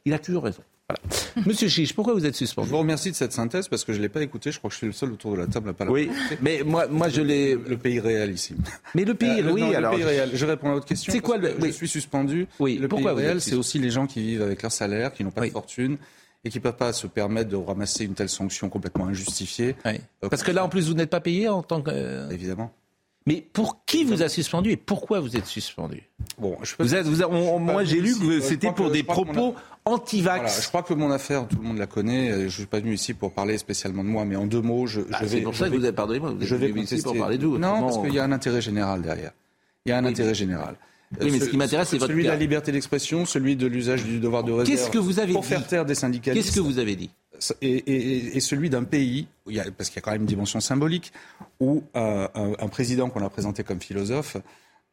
Il a toujours raison. Voilà. [LAUGHS] Monsieur Chiche, pourquoi vous êtes suspendu Je vous remercie de cette synthèse parce que je ne l'ai pas écouté. Je crois que je suis le seul autour de la table à pas Oui, mais moi, moi je l'ai. Le pays réel ici. Mais le pays, Euh, oui, non, le alors. pays réel. Je réponds à votre question. C'est quoi le- oui. Je suis suspendu. Oui, Le pourquoi pays réel, c'est aussi les gens qui vivent avec leur salaire, qui n'ont pas Oui. de fortune et qui ne peuvent pas se permettre de ramasser une telle sanction complètement injustifiée. Oui. Euh, Parce que là, en plus, vous n'êtes pas payé en tant que. Évidemment. Mais pour qui vous a suspendu et pourquoi vous êtes suspendu? Bon, je peux vous êtes, vous a- on- suis Moi, j'ai lu que Je c'était pour que- des je qu'on a- propos anti-vax. Voilà, je crois que mon affaire, tout le monde la connaît. Je ne suis pas venu ici pour parler spécialement de moi, mais en deux mots, je, Bah, je vais. c'est pour je ça que vais- vous avez pardonné moi. Vous êtes je vais venu ici pour parler de vous. Non, parce qu'il y a un intérêt général derrière. Il y a un intérêt général. Oui, mais ce Ce- qui m'intéresse, c'est votre Celui de la liberté d'expression, celui de l'usage du devoir de réserve. Qu'est-ce que vous avez Pour dit faire taire des syndicalistes. Qu'est-ce que vous avez dit et, celui d'un pays, parce qu'il y a quand même une dimension symbolique, où euh, un, président qu'on a présenté comme philosophe,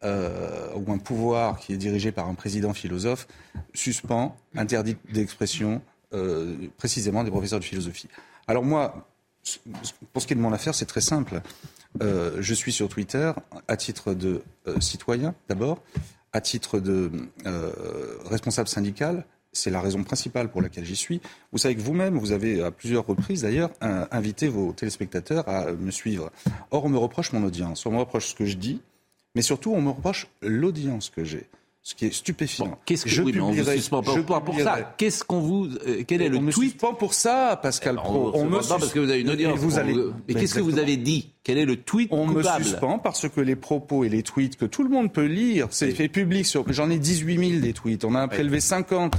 euh, ou un pouvoir qui est dirigé par un président philosophe, suspend, interdit d'expression euh, précisément des professeurs de philosophie. Alors moi, pour ce qui est de mon affaire, c'est très simple. Je suis sur Twitter à titre de citoyen, d'abord, à titre de responsable syndical. C'est la raison principale pour laquelle j'y suis. Vous savez que vous-même, vous avez à plusieurs reprises d'ailleurs invité vos téléspectateurs à me suivre. Or, on me reproche mon audience, on me reproche ce que je dis, mais surtout, on me reproche l'audience que j'ai. Ce qui est stupéfiant. Qu'est-ce que je oui, mais on vous publierai- suspend pas je pour, pour publierai- ça Qu'est-ce qu'on vous euh, Quel est le on me tweet suspend pour ça, Pascal on, Pro. on, me pas parce que vous avez une audience. Et vous on allez... vous- Mais qu'est-ce que vous avez dit? Quel est le tweet On me coupable? suspend parce que les propos et les tweets que tout le monde peut lire, c'est fait public. Sur, j'en ai 18 000 des tweets. On a prélevé 50.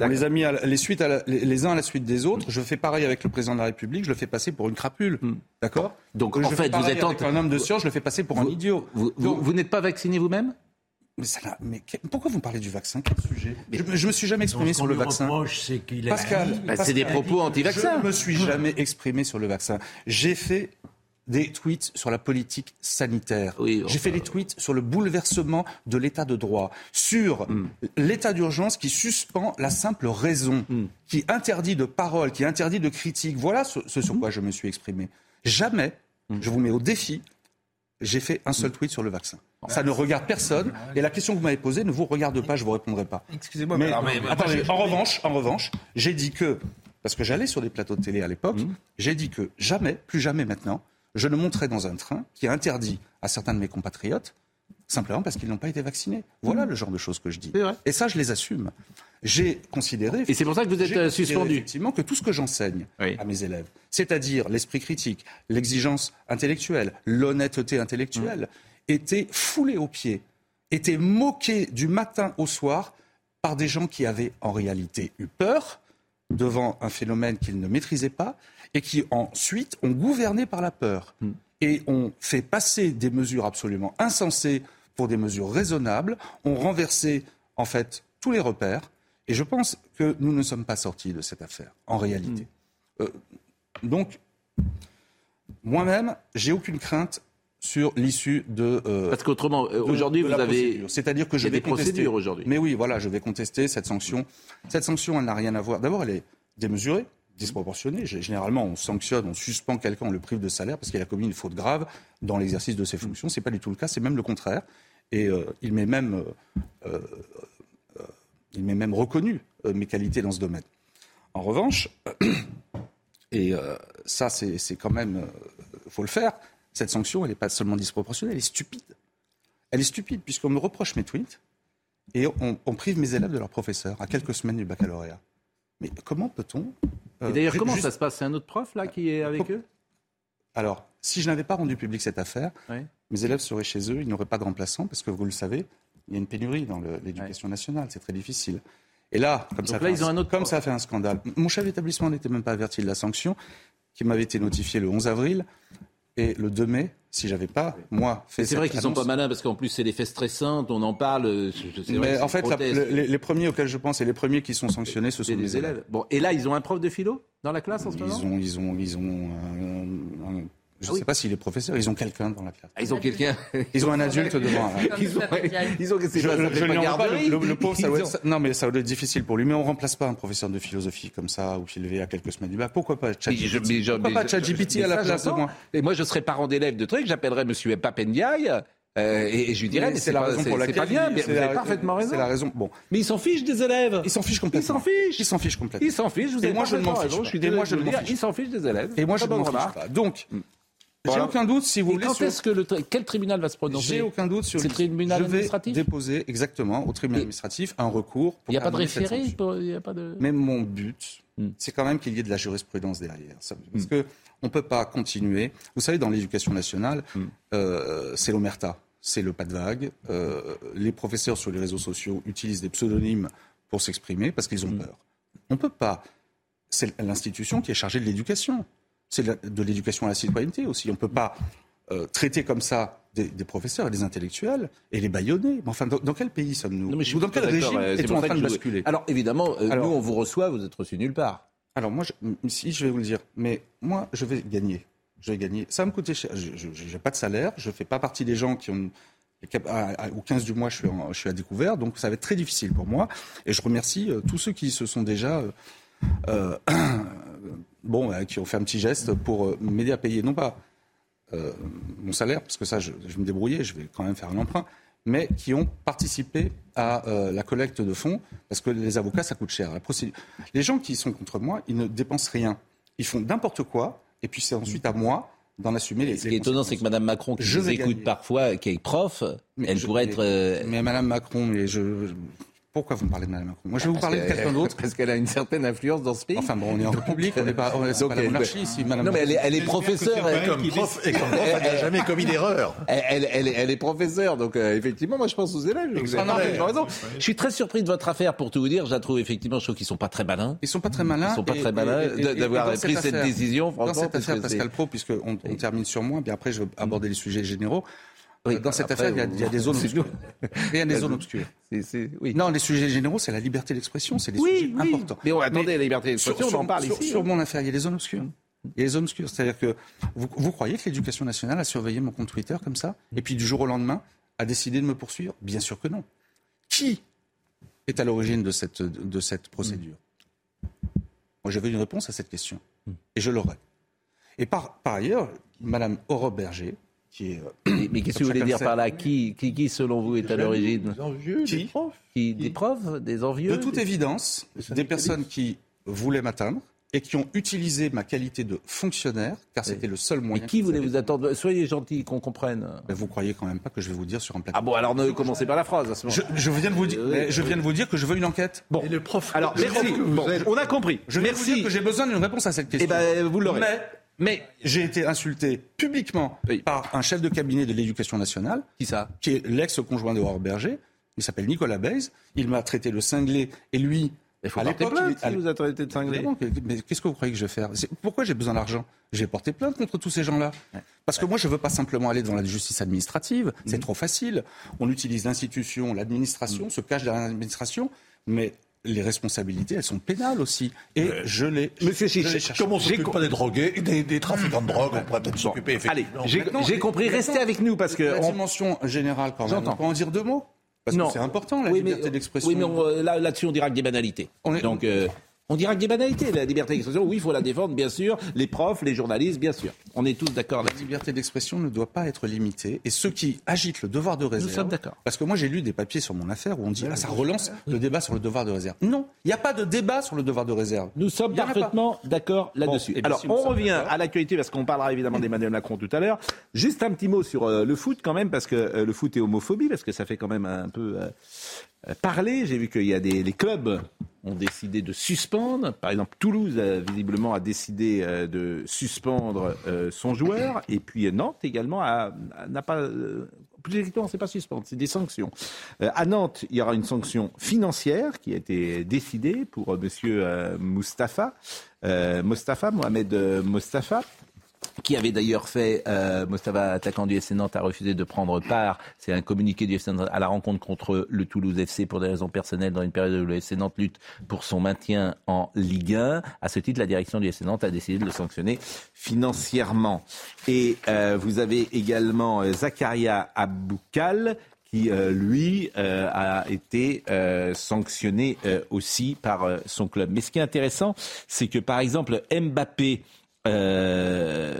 On les a mis à la- les, suites à la- les, uns à la suite des autres. Je fais pareil avec le président de la République. Je le fais passer pour une crapule. D'accord? Hmm. Donc, Je en fais fait, vous êtes un homme de science. Je le fais passer pour un idiot. Vous n'êtes pas vacciné vous-même? Mais, ça mais pourquoi vous me parlez du vaccin? Quel sujet? Je, je me suis jamais exprimé sur le vaccin. reproche, c'est qu'il a Pascal, dit- Bah, c'est des propos anti-vaccins. Je ne me suis jamais exprimé sur le vaccin. J'ai fait des tweets sur la politique sanitaire. Oui, J'ai fait des tweets sur le bouleversement de l'état de droit, sur Hmm. l'état d'urgence qui suspend la simple raison, Hmm. qui interdit de parole, qui interdit de critique. Voilà ce, ce Hmm. sur quoi je me suis exprimé. Jamais, je vous mets au défi, j'ai fait un seul tweet sur le vaccin. Ça ne regarde personne. Et la question que vous m'avez posée ne vous regarde pas, je vous répondrai pas. Excusez-moi, Mais, attendez, en revanche, en revanche, j'ai dit que, parce que j'allais sur des plateaux de télé à l'époque, Mmh. j'ai dit que jamais, plus jamais maintenant, je ne monterai dans un train qui est interdit à certains de mes compatriotes, simplement parce qu'ils n'ont pas été vaccinés. Voilà le genre de choses que je dis. Et ça, je les assume. J'ai considéré. Et c'est pour ça que vous êtes euh, suspendu. Effectivement, que tout ce que j'enseigne Oui. à mes élèves, c'est-à-dire l'esprit critique, l'exigence intellectuelle, l'honnêteté intellectuelle, Mmh. était foulé aux pieds, était moqué du matin au soir par des gens qui avaient en réalité eu peur devant un phénomène qu'ils ne maîtrisaient pas et qui ensuite ont gouverné par la peur Hmm. et ont fait passer des mesures absolument insensées pour des mesures raisonnables, ont renversé en fait tous les repères et je pense que nous ne sommes pas sortis de cette affaire en réalité. Euh, donc, moi-même, j'ai aucune crainte sur l'issue de. euh, Parce qu'autrement, euh, aujourd'hui, vous avez. C'est-à-dire que je vais des contester. aujourd'hui. Mais oui, voilà, je vais contester cette sanction. Cette sanction, elle n'a rien à voir. D'abord, elle est démesurée, disproportionnée. G- Généralement, on sanctionne, on suspend quelqu'un, on le prive de salaire parce qu'il a commis une faute grave dans l'exercice de ses fonctions. C'est pas du tout le cas. C'est même le contraire. Et euh, il m'est même, euh, euh, il m'est même reconnu mes qualités dans ce domaine. En revanche, [CLEARS THROAT] et ça, c'est quand même, faut le faire. Cette sanction, elle n'est pas seulement disproportionnée, elle est stupide. Elle est stupide puisqu'on me reproche mes tweets et on, on prive mes élèves de leur professeur à quelques semaines du baccalauréat. Mais comment peut-on Et D'ailleurs, ju- comment juste- ça se passe? C'est un autre prof là qui est avec eux? Alors, si je n'avais pas rendu public cette affaire, Oui. mes élèves seraient chez eux, ils n'auraient pas de remplaçant parce que vous le savez, il y a une pénurie dans l'éducation nationale, c'est très difficile. Et là, comme, Donc ça, là, fait ils ont un autre comme ça a fait un scandale, mon chef d'établissement n'était même pas averti de la sanction qui m'avait été notifiée le 11 avril et le 2 mai, si j'avais pas, moi, fait C'est vrai qu'ils sont pas malins parce qu'en plus c'est des faits stressants, on en parle. euh, vrai Mais en fait, la- les, les premiers auxquels je pense et les premiers qui sont sanctionnés, ce sont les élèves. élèves. Bon, et là, ils ont un prof de philo dans la classe en ce Ils moment? ont, ils ont, ils ont, un- un- je Ah ne oui. sais pas s'il est professeur, ils ont quelqu'un dans la classe. Ah, Ils ont quelqu'un. Ils ont un adulte devant. Ils ont, ils ont, c'est Je, pas- je- pas pas, le, le- le pauvre, ça doit être- ont- ça- non mais ça doit être difficile pour lui. Mais on remplace pas un professeur de philosophie comme ça, ou élevé à quelques semaines du bac. Pourquoi pas ChatGPT? Pourquoi pas ChatGPT à la place de moi Et moi, je serais parent d'élève de trucs, j'appellerais Monsieur Papendiaï Euh, et, je lui dirais, mais, c'est la raison pour laquelle. C'est pas bien, mais vous avez parfaitement raison. C'est la raison. Bon. Mais ils s'en fichent des élèves. Ils s'en fichent complètement. Ils s'en fichent. Ils s'en fichent complètement. Ils s'en fichent. Vous et moi, je ne m'en fiche. Je suis désolé, ils s'en fichent des élèves. Et moi, je ne m'en fiche pas. Donc, j'ai aucun doute si vous voulez. Quand est-ce que le quel tribunal va se prononcer J'ai aucun doute sur le tribunal administratif. Je vais déposer exactement au tribunal administratif un recours. Il n'y a pas de référé. De. Mais mon but, hmm. c'est quand même qu'il y ait de la jurisprudence derrière. Parce hmm. que on peut pas continuer. Vous savez, dans l'éducation nationale, hmm. euh, c'est l'omerta, c'est le pas de vague. Euh, les professeurs sur les réseaux sociaux utilisent des pseudonymes pour s'exprimer parce qu'ils ont peur. On peut pas. C'est l'institution qui est chargée de l'éducation c'est de l'éducation à la citoyenneté aussi. On ne peut pas euh, traiter comme ça des, professeurs et des intellectuels et les baïonner. Mais enfin, dans, quel pays sommes-nous Ou dans quel régime euh, est-on en train de basculer Alors évidemment, euh, nous on vous reçoit, vous êtes reçu nulle part. Alors moi, si je vais vous le dire, mais moi je vais gagner. Je vais gagner. Ça va me coûter cher. Je n'ai pas de salaire. Je ne fais pas partie des gens qui ont au 15 du mois, je suis, je suis, à découvert, donc ça va être très difficile pour moi. Et je remercie tous ceux qui se sont déjà euh, [CLEARS THROAT] bon, euh, qui ont fait un petit geste pour euh, m'aider à payer, non pas mon salaire, parce que ça, je, vais me débrouiller, je vais quand même faire un emprunt, mais qui ont participé à la collecte de fonds, parce que les avocats, ça coûte cher. La Les gens qui sont contre moi, ils ne dépensent rien. Ils font n'importe quoi, et puis c'est ensuite à moi d'en assumer les. Ce qui est étonnant, c'est que Mme Macron, qui je écoute parfois, qui est prof, elle pourrait être. Mais Mme Macron, je, pourquoi vous me parlez de Mme Macron? Moi, je vais vous parler de quelqu'un d'autre. [LAUGHS] Parce qu'elle a une certaine influence dans ce pays. Enfin, bon, on est en République, on n'est pas, on est pas la monarchie ici, Madame. Non, mais elle est, elle est professeure. Elle, comme prof, et comme prof, elle n'a jamais commis d'erreur. Elle, elle, elle, est professeure, donc euh, effectivement, moi, je pense aux élèves. Vous avez raison. Je suis très surpris de votre affaire, pour tout vous dire. Je la trouve effectivement, je trouve qu'ils sont pas très malins. Ils sont pas très malins. Ils sont pas très malins d'avoir pris cette décision. Dans cette affaire, Pascal Pro, puisqu'on termine sur moi, puis après, je vais aborder les sujets généraux. Oui, dans cette affaire, il y, a, des zones [LAUGHS] obscures. Il y a des zones obscures. oui. Non, les sujets généraux, c'est la liberté d'expression, c'est des sujets importants. Mais on attendez, la liberté d'expression, on en parle ici. Sur, mon affaire, il y a des zones obscures. Il y a des zones obscures. C'est-à-dire que vous, vous, croyez que l'éducation nationale a surveillé mon compte Twitter comme ça Et puis du jour au lendemain, a décidé de me poursuivre? Bien sûr que non. Qui est à l'origine de cette, de cette procédure? Moi, j'avais une réponse à cette question. Et je l'aurai. Et par, par ailleurs, Madame Aurore Berger, euh, mais, qu'est-ce que vous voulez dire par là? Qui, qui, selon vous, est à l'origine Des envieux, des profs. des profs, des envieux De toute évidence, des personnes qui voulaient m'atteindre et qui ont utilisé ma qualité de fonctionnaire, car c'était le seul moyen. Et qui voulait vous attendre? Soyez gentil, qu'on comprenne. Mais vous croyez quand même pas que je vais vous dire sur un plateau Ah bon, alors ne commencez pas la phrase à ce moment. Je, je viens de vous dire, je viens de vous dire que je veux une enquête. Bon, et le prof. Alors merci. Bon, on a compris. Je viens merci. Vous dire que j'ai besoin d'une réponse à cette question. Eh ben, vous l'aurez. Mais j'ai été insulté publiquement par un chef de cabinet de l'éducation nationale. Qui ça? Qui est l'ex-conjoint de Aurore Berger. Il s'appelle Nicolas Beiz. Il m'a traité de cinglé et lui. Il faut porter plainte si vous a traité de cinglé. Mais qu'est-ce que vous croyez que je vais faire? Pourquoi j'ai besoin d'argent? J'ai porté plainte contre tous ces gens-là. Parce que moi, je ne veux pas simplement aller devant la justice administrative. C'est mmh. trop facile. On utilise l'institution, l'administration, mmh. se cache derrière l'administration. Mais les responsabilités, elles sont pénales aussi. Et je les. Monsieur Chiche, comment on s'occupe pas des drogués, des, des trafiquants de drogue On pourrait peut-être s'occuper, effectivement. Allez, j'ai compris. Restez avec nous parce que. La dimension générale, quand même. On peut en dire deux mots? Parce que c'est important, la liberté d'expression. Oui, mais là-dessus, on dira que des banalités. Donc. Euh, on dira que des banalités, la liberté d'expression, oui, il faut la défendre, bien sûr, les profs, les journalistes, bien sûr. On est tous d'accord La liberté d'expression ne doit pas être limitée. Et ceux qui agitent le devoir de réserve. Nous sommes d'accord. Parce que moi, j'ai lu des papiers sur mon affaire où on dit, ah, ça relance le débat sur le devoir de réserve. Non, il n'y a pas de débat sur le devoir de réserve. Nous sommes parfaitement d'accord là-dessus. Eh Alors, on revient à l'actualité parce qu'on parlera évidemment d'Emmanuel Macron tout à l'heure. Juste un petit mot sur euh, le foot quand même, parce que euh, le foot est homophobie, parce que ça fait quand même un peu euh, parler. J'ai vu qu'il y a des les clubs ont décidé de suspendre. Par exemple, Toulouse, visiblement, a décidé euh, de suspendre euh, son joueur. Et puis Nantes également n'a pas. Euh, plus exactement, c'est pas suspendre, c'est des sanctions. à Nantes, il y aura une sanction financière qui a été décidée pour Monsieur Mustafa, Mustafa, Mohamed Mustafa qui avait d'ailleurs fait, euh, Mostafa, attaquant du FC Nantes, a refusé de prendre part, c'est un communiqué du FC Nantes, à la rencontre contre le Toulouse FC pour des raisons personnelles dans une période où le FC Nantes lutte pour son maintien en Ligue 1. À ce titre, la direction du FC Nantes a décidé de le sanctionner financièrement. Et euh, vous avez également euh, Zakaria Aboukal, qui, euh, lui, euh, a été euh, sanctionné aussi par son club. Mais ce qui est intéressant, c'est que, par exemple, Mbappé, euh,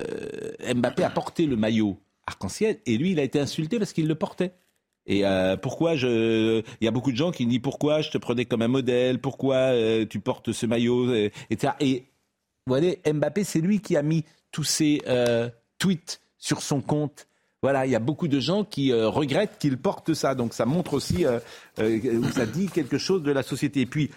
Mbappé a porté le maillot arc-en-ciel. Et lui, il a été insulté parce qu'il le portait. Et euh, pourquoi je Il y a beaucoup de gens qui disent pourquoi je te prenais comme un modèle, pourquoi euh, tu portes ce maillot, etc. Et vous voyez, Mbappé, c'est lui qui a mis tous ces tweets sur son compte. Voilà, il y a beaucoup de gens qui regrettent qu'il porte ça. Donc ça montre aussi, ça dit quelque chose de la société. Et puis,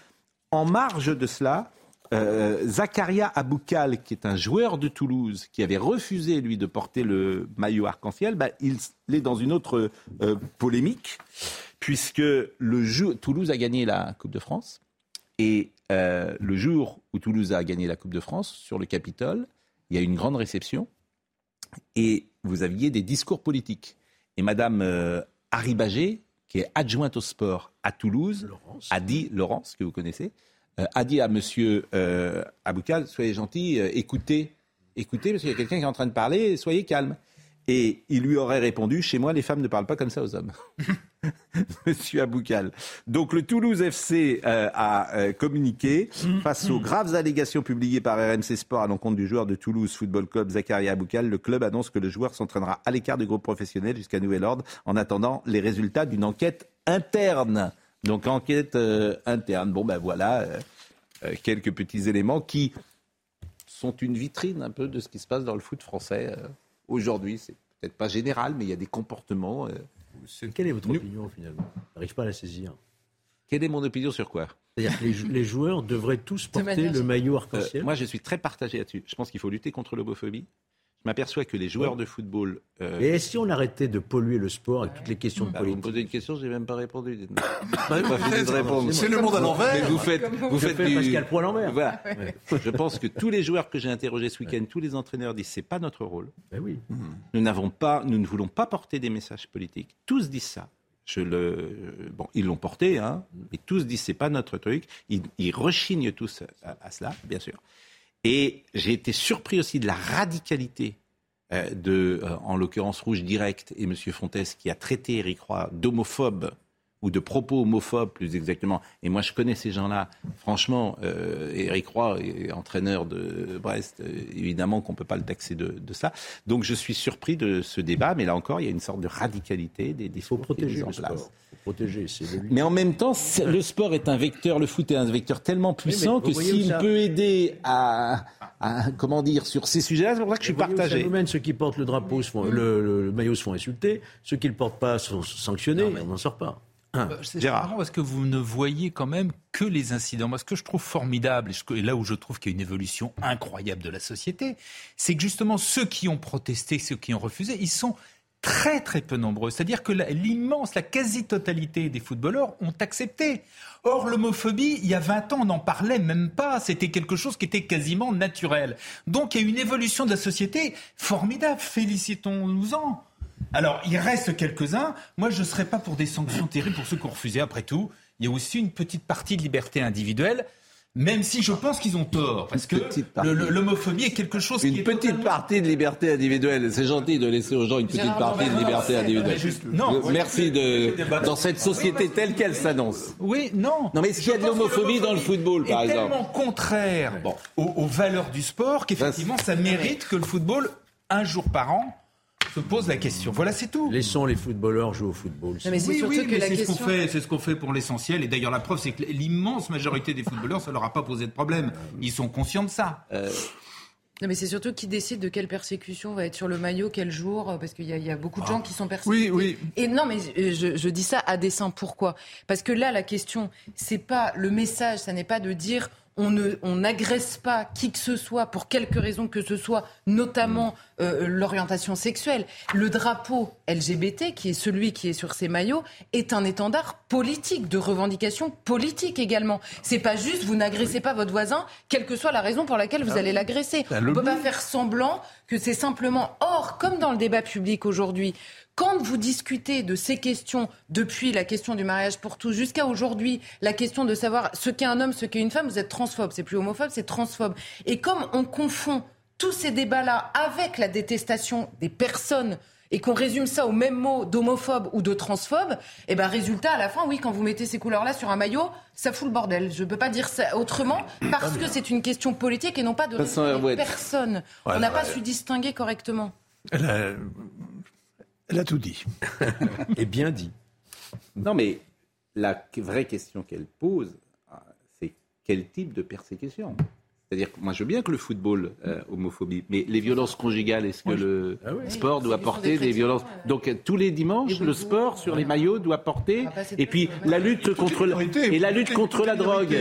en marge de cela, euh, Zakaria Aboukal, qui est un joueur de Toulouse, qui avait refusé, lui, de porter le maillot arc-en-ciel, bah, il est dans une autre euh, polémique, puisque le Toulouse a gagné la Coupe de France. Et euh, le jour où Toulouse a gagné la Coupe de France, sur le Capitole, il y a eu une grande réception. Et vous aviez des discours politiques. Et Madame Harry Bagé, qui est adjointe au sport à Toulouse, a dit, Laurence, que vous connaissez, euh, a dit à Monsieur euh, Aboukal, soyez gentil, euh, écoutez, écoutez, parce qu'il y a quelqu'un qui est en train de parler, soyez calme. Et il lui aurait répondu, chez moi, les femmes ne parlent pas comme ça aux hommes. [LAUGHS] Monsieur Aboukal. Donc le Toulouse FC a communiqué face aux graves allégations publiées par RMC Sport à l'encontre du joueur de Toulouse Football Club Zakaria Aboukal. Le club annonce que le joueur s'entraînera à l'écart du groupe professionnel jusqu'à nouvel ordre en attendant les résultats d'une enquête interne. Donc enquête euh, interne. Bon ben voilà, euh, euh, quelques petits éléments qui sont une vitrine un peu de ce qui se passe dans le foot français aujourd'hui. C'est peut-être pas général, mais il y a des comportements. Quelle est votre opinion finalement? N'arrive pas à la saisir. Quelle est mon opinion sur quoi? C'est-à-dire que les, joueurs devraient tous [LAUGHS] porter le maillot arc-en-ciel? Moi, je suis très partagé là-dessus. Je pense qu'il faut lutter contre l'homophobie. Je m'aperçois que les joueurs de football. Euh... Et si on arrêtait de polluer le sport avec toutes les questions de bah, politique Vous me posez une question, je n'ai même pas répondu. [LAUGHS] C'est le monde à l'envers. Vous faites, vous faites du... Pascal à l'envers. Voilà. Je pense que tous les joueurs que j'ai interrogés ce week-end, tous les entraîneurs disent c'est pas notre rôle. Ben oui. Nous n'avons pas, nous ne voulons pas porter des messages politiques. Tous disent ça. Je le, bon, ils l'ont porté, hein, mais tous disent c'est pas notre truc. Ils, ils rechignent tous à, à cela, bien sûr. Et j'ai été surpris aussi de la radicalité euh, de, euh, en l'occurrence Rouge Direct et M. Fontes, qui a traité Eric Roy d'homophobe ou de propos homophobes plus exactement. Et moi, je connais ces gens-là. Franchement, euh, Eric Roy est entraîneur de Brest. Euh, évidemment qu'on ne peut pas le taxer de, de, ça. Donc, je suis surpris de ce débat. Mais là encore, il y a une sorte de radicalité des faut protéger en place. Protéger, mais en même temps, le sport est un vecteur, le foot est un vecteur tellement puissant que s'il peut aider à, à, comment dire, sur ces sujets-là, c'est pour ça que je suis partagé. Phénomène, ceux qui portent le drapeau, se font, le, le, maillot se font insulter, ceux qui ne le portent pas sont sanctionnés, on n'en sort pas. Ah, euh, c'est marrant parce que vous ne voyez quand même que les incidents. Moi, ce que je trouve formidable, et là où je trouve qu'il y a une évolution incroyable de la société, c'est que justement ceux qui ont protesté, ceux qui ont refusé, ils sont très très peu nombreux. C'est-à-dire que l'immense, la quasi-totalité des footballeurs ont accepté. Or, l'homophobie, il y a 20 ans, on n'en parlait même pas. C'était quelque chose qui était quasiment naturel. Donc, il y a une évolution de la société formidable. Félicitons-nous-en. Alors, il reste quelques-uns. Moi, je ne serais pas pour des sanctions terribles pour ceux qui ont refusé. Après tout, il y a aussi une petite partie de liberté individuelle. Même si je pense qu'ils ont tort, parce que l'homophobie est quelque chose une qui est petite partie de liberté individuelle. C'est gentil de laisser aux gens une petite partie de liberté individuelle. Non, merci de dans cette société telle qu'elle s'annonce. Oui, non. Non, mais est-ce qu'il y a de l'homophobie dans le football, par exemple Tellement contraire aux, valeurs du sport qu'effectivement, ça mérite que le football un jour par an se pose la question. Voilà, c'est tout. Laissons les footballeurs jouer au football. mais c'est oui, oui, c'est ce qu'on fait, c'est ce qu'on fait pour l'essentiel. Et d'ailleurs, la preuve, c'est que l'immense majorité des footballeurs, ça leur a pas posé de problème. Ils sont conscients de ça. Euh... Non, mais c'est surtout qui décide de quelle persécution va être sur le maillot, quel jour, parce qu'il y, y, a beaucoup de gens qui sont persécutés. Oui, oui. Et non, mais je, je dis ça à dessein. Pourquoi? Parce que là, la question, c'est pas le message, ça n'est pas de dire on n'agresse pas qui que ce soit pour quelque raison que ce soit, notamment euh, l'orientation sexuelle. Le drapeau LGBT, qui est celui qui est sur ces maillots, est un étendard politique, de revendication politique également. C'est pas juste vous n'agressez pas votre voisin, quelle que soit la raison pour laquelle vous ah allez l'agresser. On ne peut pas faire semblant que c'est simplement. Or, comme dans le débat public aujourd'hui, quand vous discutez de ces questions, depuis la question du mariage pour tous jusqu'à aujourd'hui, la question de savoir ce qu'est un homme, ce qu'est une femme, vous êtes transphobe. C'est plus homophobe, c'est transphobe. Et comme on confond tous ces débats-là avec la détestation des personnes et qu'on résume ça au même mot d'homophobe ou de transphobe, et eh ben résultat à la fin, oui, quand vous mettez ces couleurs-là sur un maillot, ça fout le bordel. Je ne peux pas dire ça autrement parce que c'est une question politique et non pas de personne. On n'a pas su distinguer correctement Elle a tout dit. [LAUGHS] Et bien dit. Non, mais la vraie question qu'elle pose, c'est quel type de persécution? C'est-à-dire que moi, je veux bien que le football euh, homophobie, mais les violences conjugales, est-ce que le Ah oui. sport doit porter des violences Donc euh, tous les dimanches, le sport sur les maillots doit porter, et puis la lutte contre la, et la lutte contre la drogue,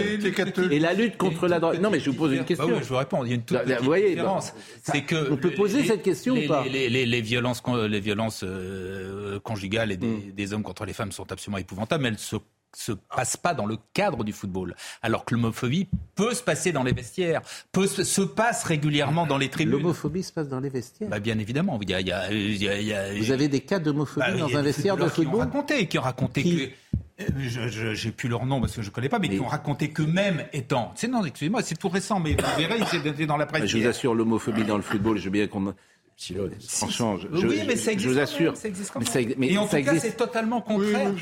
et la lutte contre la drogue. Non, mais je vous pose une Bah question. oui, je vous réponds. Il y a une toute Vous petite voyez, différence. bah, C'est que on peut poser les- cette question les, ou pas les, les- les violences, les violences euh, conjugales et des, Mm. des hommes contre les femmes sont absolument épouvantables, mais elles se se passe pas dans le cadre du football. Alors que l'homophobie peut se passer dans les vestiaires, peut se, se passe régulièrement dans les tribunes. L'homophobie se passe dans les vestiaires. Bah, bien évidemment, il y a, il y a- il y a- il y a- Vous avez des cas d'homophobie bah, dans un des vestiaire de footballeurs qui ont football raconté, qui ont raconté Qui que. euh, j'ai plus leur nom parce que je connais pas, mais, qui ont raconté qu'eux-mêmes étant. C'est non, excusez-moi, c'est tout récent, mais vous verrez, c'est dans la presse. Je vous assure, l'homophobie dans le football, je veux bien qu'on. Franchement, je, je- oui, mais ça je existe vous quand assure. même, ça existe quand mais même. ça, mais Et en ça tout cas, c'est totalement contraire.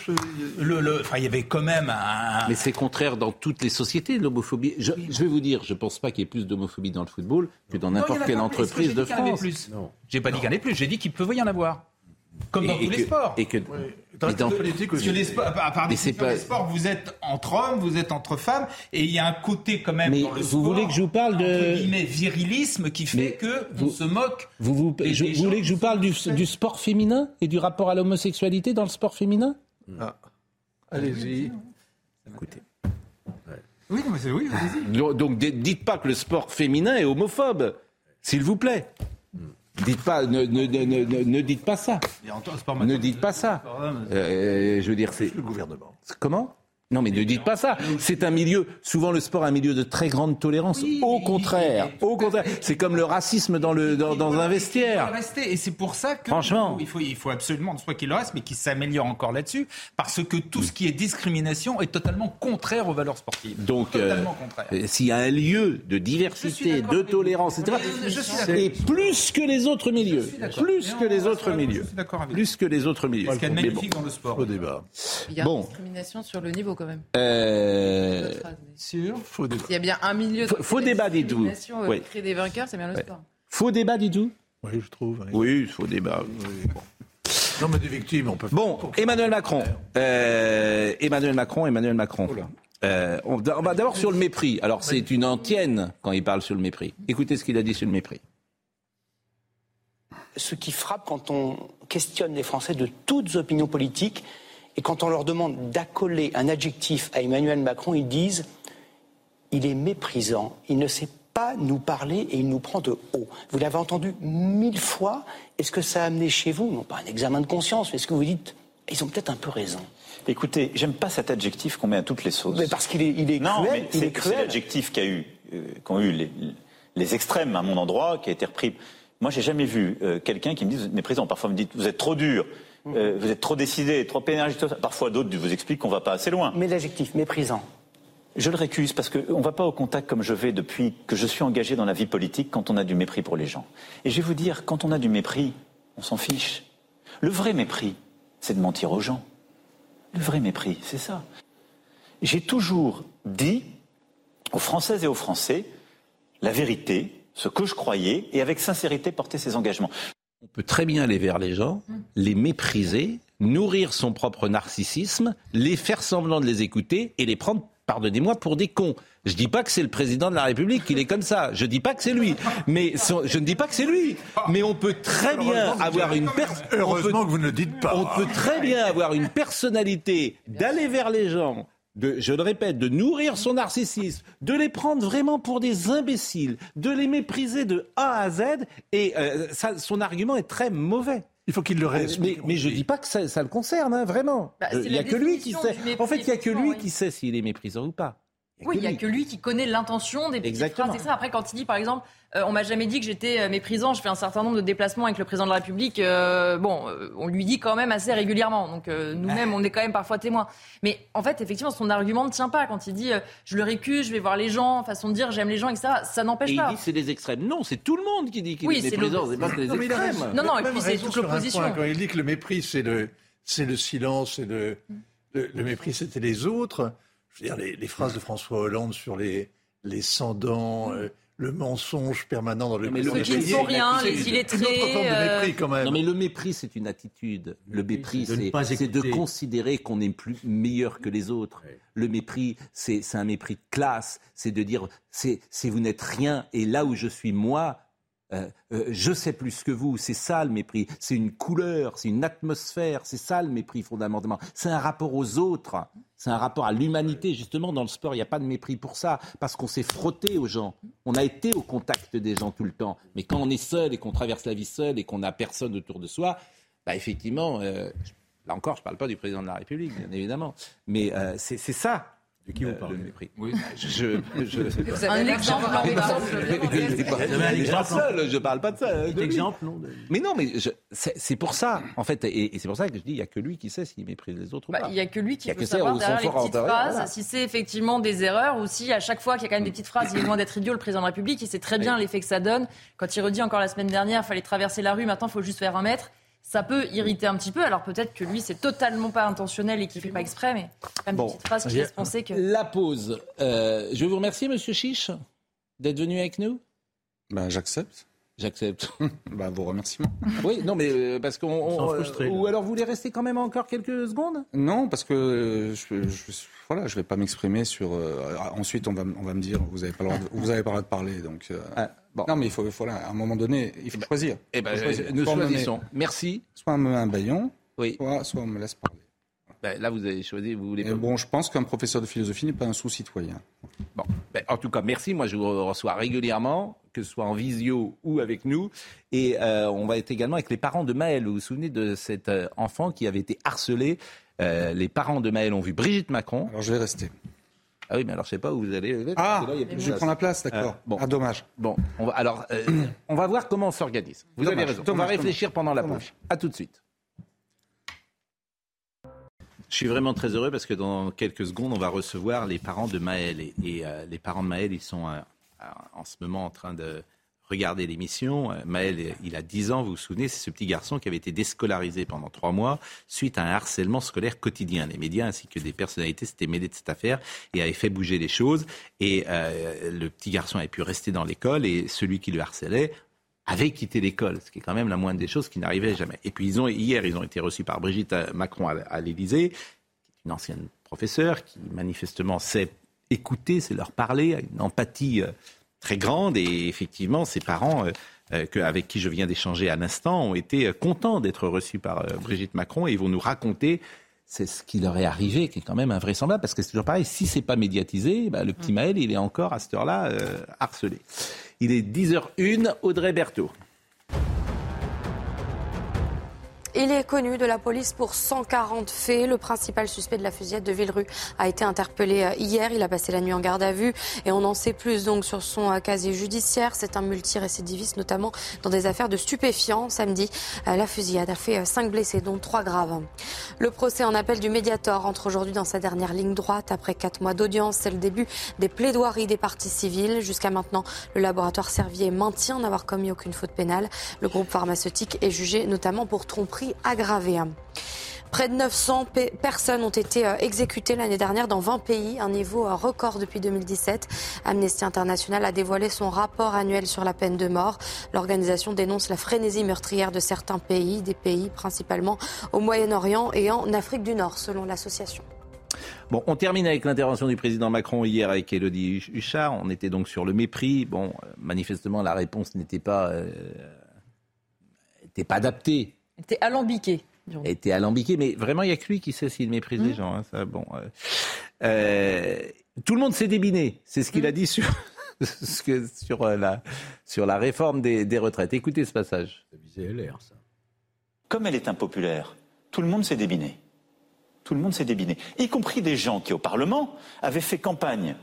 Le- le- enfin, il y avait quand même un. Mais c'est contraire dans toutes les sociétés, l'homophobie. Je, je vais vous dire, je ne pense pas qu'il y ait plus d'homophobie dans le football que dans n'importe quelle entreprise de dit qu'il y en avait France. J'ai pas dit qu'il y en avait plus, j'ai dit qu'il peut y en avoir. Comme dans Et- tous les que- sports. Et que, Dans mais dans- politique aussi. les sports, à part Mais c'est définition, pas- les sports, vous êtes entre hommes, vous êtes entre femmes, et il y a un côté quand même Mais dans le vous sport, voulez que je vous parle de- virilisme qui fait Mais que vous- on se moque. vous, vous, des- je- des vous voulez que je vous parle du, du sport féminin et du rapport à l'homosexualité dans le sport féminin? Ah. Allez-y. Écoutez. Oui, non, mais c'est oui, allez-y. Donc, dites pas que le sport féminin est homophobe, s'il vous plaît. Dites pas, ne, ne, ne, ne- ne- ne dites pas ça. Ne dites pas ça. homme, Euh, je veux dire, c'est Le gouvernement. comment? Non, mais ne dites pas ça. C'est un milieu, souvent le sport est un milieu de très grande tolérance. au contraire, au contraire. C'est comme le racisme dans, le, dans, dans un Il faut vestiaire. le rester. Et c'est pour ça que Franchement. il faut, il faut absolument soit qu'il le reste, mais qu'il s'améliore encore là-dessus, parce que tout ce qui est discrimination est totalement contraire aux valeurs sportives. Donc, euh, totalement contraire. euh, s'il y a un lieu de diversité, de tolérance, etc., et plus que les autres milieux, plus que les autres milieux, je suis d'accord avec vous. plus que les autres milieux. Ce qu'il y a de magnifique dans le sport. Au débat. Il y a une discrimination sur le niveau quand même. Euh, Sûr. Faux débat. S'il y a bien un milieu de Faux- faux débat, euh, Oui. créer des vainqueurs, c'est bien le sport. Faux débat, dis-tu Oui, je trouve. oui. Oui, faux débat. Non, mais des victimes, on peut Bon, Emmanuel Macron. Euh, Emmanuel Macron, Emmanuel Macron. Euh, on va on va d'abord sur le mépris. Alors, c'est une antienne quand il parle sur le mépris. Écoutez ce qu'il a dit sur le mépris. ce qui frappe quand on questionne les Français de toutes opinions politiques et quand on leur demande d'accoler un adjectif à Emmanuel Macron, ils disent il est méprisant, il ne sait pas nous parler et il nous prend de haut. Vous l'avez entendu mille fois. Est-ce que ça a amené chez vous, non pas un examen de conscience, mais est-ce que vous dites ils ont peut-être un peu raison Écoutez, j'aime pas cet adjectif qu'on met à toutes les sauces. Mais parce qu'il est, il est non, cruel, mais c'est l'adjectif qu'a eu, euh, qu'ont eu les, les extrêmes à mon endroit, qui a été repris. Moi, j'ai jamais vu euh, quelqu'un qui me dise, président, parfois me dit, vous êtes trop dur, euh, vous êtes trop décidé, trop énergique. Parfois, d'autres vous expliquent qu'on va pas assez loin. Mais l'adjectif méprisant. Je le récuse parce qu'on ne va pas au contact comme je vais depuis que je suis engagé dans la vie politique quand on a du mépris pour les gens. Et je vais vous dire, quand on a du mépris, on s'en fiche. Le vrai mépris, c'est de mentir aux gens. Le vrai mépris, c'est ça. J'ai toujours dit aux Françaises et aux Français la vérité, ce que je croyais, et avec sincérité porter ses engagements. On peut très bien aller vers les gens, les mépriser, nourrir son propre narcissisme, les faire semblant de les écouter et les prendre, pardonnez-moi, pour des cons. Je dis pas que c'est le président de la République qu'il est comme ça. Je dis pas que c'est lui. Mais son- je ne dis pas que c'est lui. Mais on peut très bien avoir une personne. Heureusement que vous ne le dites pas. On peut très bien avoir une personnalité d'aller vers les gens, de, je le répète, de nourrir son narcissisme, de les prendre vraiment pour des imbéciles, de les mépriser de A à Z, et euh, ça, son argument est très mauvais. Il faut qu'il le reste. Mais, mais je dis pas que ça, ça le concerne, hein, vraiment. Bah, Il n'y a la que lui qui sait. En fait, il n'y a que lui qui sait s'il est méprisant ou pas. Oui, il n'y a que lui qui connaît l'intention des petites Exactement. phrases, etc. Après, quand il dit, par exemple, euh, on m'a jamais dit que j'étais euh, méprisant, je fais un certain nombre de déplacements avec le président de la République, euh, bon, euh, on lui dit quand même assez régulièrement. Donc euh, nous-mêmes, [LAUGHS] on est quand même parfois témoins. Mais en fait, effectivement, son argument ne tient pas. Quand il dit, euh, je le récuse, je vais voir les gens, façon de dire, j'aime les gens, etc., ça Et n'empêche il pas. dit c'est les extrêmes. Non, c'est tout le monde qui dit qu'il Oui, est c'est méprisant. C'est pas que les Non, mais il a extrêmes. Non, non, Il et puis c'est toute l'opposition. Quand il dit que le mépris, c'est le, c'est le silence, et le, le, le mépris, c'était les autres. Je veux dire, les, les phrases de François Hollande sur les, les sans-dents, euh, le mensonge permanent dans le mais Ceux qui ne font rien, les illettrés. de mépris quand même. Non mais le mépris c'est une attitude. Le mépris c'est de, de, considérer qu'on est plus meilleur que les autres. Le mépris c'est un mépris de classe. C'est de dire c'est vous n'êtes rien et là où je suis moi euh, euh, je sais plus que vous, c'est ça le mépris. C'est une couleur, c'est une atmosphère, c'est ça le mépris fondamentalement. C'est un rapport aux autres, c'est un rapport à l'humanité. Justement, dans le sport, il n'y a pas de mépris pour ça, parce qu'on s'est frotté aux gens. On a été au contact des gens tout le temps. Mais quand on est seul et qu'on traverse la vie seul et qu'on n'a personne autour de soi, bah effectivement, euh, là encore, je ne parle pas du président de la République, bien évidemment, mais c'est ça de qui vous euh, parlez mépris. Oui, je, je, Vous avez un exemple, un exemple. Je parle pas de ça. Un exemple, non Mais non, mais c'est pour ça, en fait, et, c'est pour ça que je dis, il n'y a que lui qui sait s'il méprise les autres ou bah, pas. Il n'y a que lui qui peut savoir derrière les petites phrases, si c'est effectivement des erreurs ou si à chaque fois qu'il y a quand même des petites phrases, il est loin d'être idiot, le président de la République, il sait très bien l'effet que ça donne. Quand il redit encore la semaine dernière, il fallait traverser la rue, maintenant il faut juste faire un mètre ça peut irriter un petit peu. Alors peut-être que lui, c'est totalement pas intentionnel et qu'il fait pas exprès, mais quand même une petite phrase qui laisse penser que. La pause. Euh, je vous remercie, Monsieur Chiche, d'être venu avec nous. Ben, j'accepte. J'accepte. [LAUGHS] bah, vos remerciements. Oui, non, mais euh, parce qu'on. Euh, ou alors vous voulez rester quand même encore quelques secondes? Non, parce que je, je, voilà, je vais pas m'exprimer sur. ensuite, on va, on va me dire, vous avez pas le droit de, vous avez pas le droit de parler, donc. Ah. Non, mais il faut, à un moment donné, il faut choisir. Eh ben, nous choisissons. Merci. Soit on me met un baillon, oui. soit, on me laisse parler. Ben, là, vous avez choisi, vous voulez. bon, je pense qu'un professeur de philosophie n'est pas un sous-citoyen. Bon, ben, en tout cas, merci. Moi, je vous reçois régulièrement, que ce soit en visio ou avec nous. Et euh, on va être également avec les parents de Maël. Vous vous souvenez de cet euh, enfant qui avait été harcelé? Euh, Les parents de Maël ont vu Brigitte Macron. Alors, je vais rester. Ah oui, mais alors je sais pas où vous allez. Ah, je prends la place, d'accord. Euh, bon. Ah, dommage. Bon, on va, alors, euh, [COUGHS] on va voir comment on s'organise. Vous avez raison. on va réfléchir pendant la pause. À tout de suite. Je suis vraiment très heureux parce que dans quelques secondes, on va recevoir les parents de Maël. Et, euh, les parents de Maël, ils sont en ce moment en train de regardez l'émission. Euh, Maël, il a 10 ans, vous vous souvenez, c'est ce petit garçon qui avait été déscolarisé pendant trois mois suite à un harcèlement scolaire quotidien. Les médias ainsi que des personnalités s'étaient mêlés de cette affaire et avaient fait bouger les choses. Et euh, le petit garçon avait pu rester dans l'école et celui qui le harcelait avait quitté l'école, ce qui est quand même la moindre des choses qui n'arrivait jamais. Et puis ils ont, hier, ils ont été reçus par Brigitte Macron à, l'Élysée, une ancienne professeure qui manifestement sait écouter, c'est leur parler, une empathie euh, très grande et effectivement, ses parents, euh, euh, avec qui je viens d'échanger à l'instant, ont été euh, contents d'être reçus par Brigitte Macron et ils vont nous raconter c'est ce qui leur est arrivé, qui est quand même invraisemblable, parce que c'est toujours pareil, si c'est pas médiatisé, bah, le petit mm. Maël, il est encore à cette heure-là harcelé. Il est 10h01, Audrey Berthaud. Il est connu de la police pour 140 faits. Le principal suspect de la fusillade de Villerue a été interpellé euh, hier. Il a passé la nuit en garde à vue et on en sait plus donc sur son euh, casier judiciaire. C'est un multirécidiviste, notamment dans des affaires de stupéfiants. Samedi, euh, la fusillade a fait 5 blessés, dont 3 graves. Le procès en appel du Mediator entre aujourd'hui dans sa dernière ligne droite. Après 4 mois d'audience, c'est le début des plaidoiries des parties civiles. Jusqu'à maintenant, le laboratoire Servier maintient n'avoir commis aucune faute pénale. Le groupe pharmaceutique est jugé notamment pour tromperie aggravé. Près de 900 personnes ont été euh, exécutées l'année dernière dans 20 pays, un niveau euh, record depuis 2017. Amnesty International a dévoilé son rapport annuel sur la peine de mort. L'organisation dénonce la frénésie meurtrière de certains pays, des pays principalement au Moyen-Orient et en Afrique du Nord, selon l'association. Bon, on termine avec l'intervention du président Macron hier avec Elodie Huchard. On était donc sur le mépris. Bon, euh, manifestement, la réponse n'était pas, n'était pas adaptée était alambiqué. Était alambiqué, mais vraiment, il n'y a que lui qui sait s'il méprise les mmh. gens. Hein, ça, bon, euh, euh, tout le monde s'est débiné. C'est ce qu'il mmh. a dit sur, [LAUGHS] sur, euh, la, sur la réforme des, retraites. Écoutez ce passage. ça. Comme elle est impopulaire, tout le monde s'est débiné. Tout le monde s'est débiné. Y compris des gens qui, au Parlement, avaient fait campagne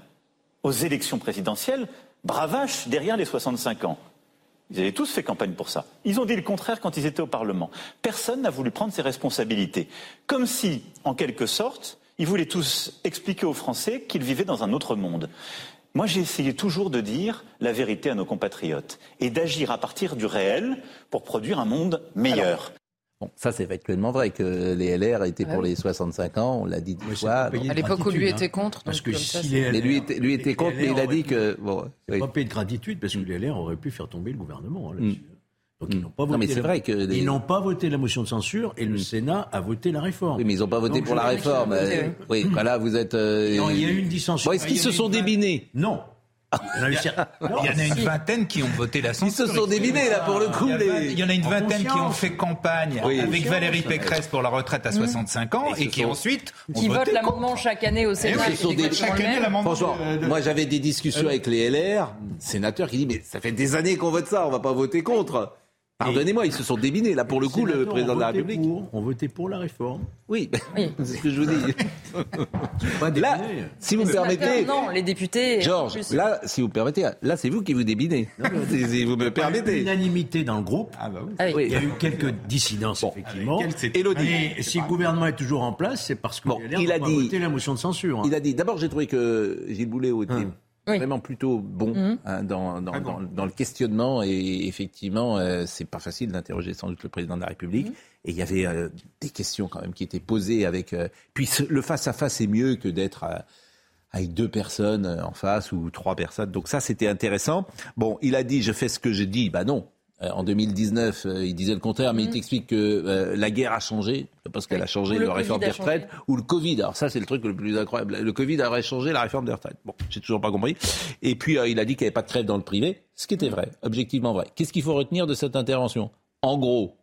aux élections présidentielles, bravache derrière les 65 ans. Ils avaient tous fait campagne pour ça. Ils ont dit le contraire quand ils étaient au Parlement. Personne n'a voulu prendre ses responsabilités. Comme si, en quelque sorte, ils voulaient tous expliquer aux Français qu'ils vivaient dans un autre monde. Moi, j'ai essayé toujours de dire la vérité à nos compatriotes et d'agir à partir du réel pour produire un monde meilleur. Bon, ça c'est factuellement vrai que les LR étaient pour les 65 ans, on l'a dit dix fois. À l'époque où lui était contre. Parce que si Mais lui était, lui était contre, mais il a dit que. Bon, Il oui. pas payé de gratitude parce que les LR auraient pu faire tomber le gouvernement. hein, là-dessus. Donc ils n'ont pas Non, voté. mais c'est la- vrai que les- Ils n'ont pas voté la motion de censure et le Sénat a voté la réforme. Oui, mais ils n'ont pas voté Donc, pour la réforme. Euh, oui, voilà, vous êtes. euh, Non, il y a eu une dissension. Bon, est-ce qu'ils Il y se sont une- débinés? Non. Il y en a eu cer- Il y en a une vingtaine qui ont voté la censure. Ils se sont débinés, là, pour le coup, Il y, a les- vingt- il y en a une vingtaine qui ont fait campagne Oui. avec. Valérie Pécresse pour la retraite à 65 ans Et qui sont- ensuite ont Qui vote voté l'amendement chaque année au Sénat. oui, sont des- chaque année l'amendement. Franchement, de- de- moi j'avais des discussions avec les LR, sénateurs qui disent mais ça fait des années qu'on vote ça, on va pas voter contre. Pardonnez-moi, ils se sont débinés là pour le coup le président de la voté République. Pour, ont voté pour la réforme. Oui, Oui. [LAUGHS] c'est ce que je vous dis. Pas Là, si vous permettez, Non, les députés. Georges, là, si vous permettez, là c'est vous qui vous débinez. [LAUGHS] Si- si vous me permettez. Unanimité dans le groupe. Ah bah oui. Ah oui. Il y a eu quelques dissidences, effectivement. Élodie. Mais si le gouvernement est toujours en place, c'est parce que Bon, LR il a dit- voté la motion de censure. hein. Il a dit, d'abord j'ai trouvé que Gilles Boulet était Oui. vraiment plutôt bon Mhm. hein, dans, dans, dans- dans le questionnement. Et effectivement euh, c'est pas facile d'interroger sans doute le président de la République. Et il y avait euh, des questions quand même qui étaient posées avec euh, puis ce- le face à face est mieux que d'être euh, avec deux personnes euh, en face ou trois personnes. Donc ça c'était intéressant. Bon il a dit je fais ce que je dis. Bah non. Euh, en 2019, euh, il disait le contraire, mais il t'explique que euh, la guerre a changé, parce qu'elle a changé la réforme Covid des retraites, ou le Covid. Alors ça, c'est le truc le plus incroyable. Le Covid aurait changé la réforme des retraites. Bon, j'ai toujours pas compris. Et puis, euh, il a dit qu'il n'y avait pas de trêve dans le privé, ce qui était vrai, objectivement vrai. Qu'est-ce qu'il faut retenir de cette intervention? En gros,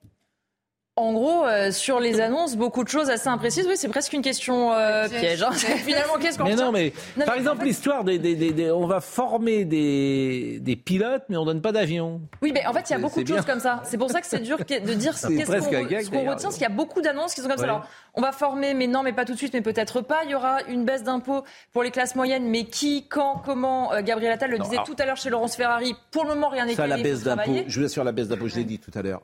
En gros, euh, sur les annonces, beaucoup de choses assez imprécises. Oui, c'est presque une question euh, piège. hein. [LAUGHS] Finalement, qu'est-ce qu'on mais non, mais Non, par mais exemple, en fait- l'histoire des, des- des- des- on va former des, des pilotes, mais on donne pas d'avion. Oui, mais en fait, il y a beaucoup de choses comme ça. C'est pour ça que c'est dur de dire un qu'on ce qu'on d'ailleurs. retient, parce qu'il y a beaucoup d'annonces qui sont comme ça. Alors, on va former, mais non, mais pas tout de suite, mais peut-être pas. Il y aura une baisse d'impôts pour les classes moyennes, mais qui, quand, comment Euh, Gabriel Attal le Non, disait alors- tout à l'heure chez Laurence Ferrari. Pour le moment, rien n'est Ça, la baisse d'impôts, je vous assure, la baisse d'impôts, je l'ai dit tout à l'heure,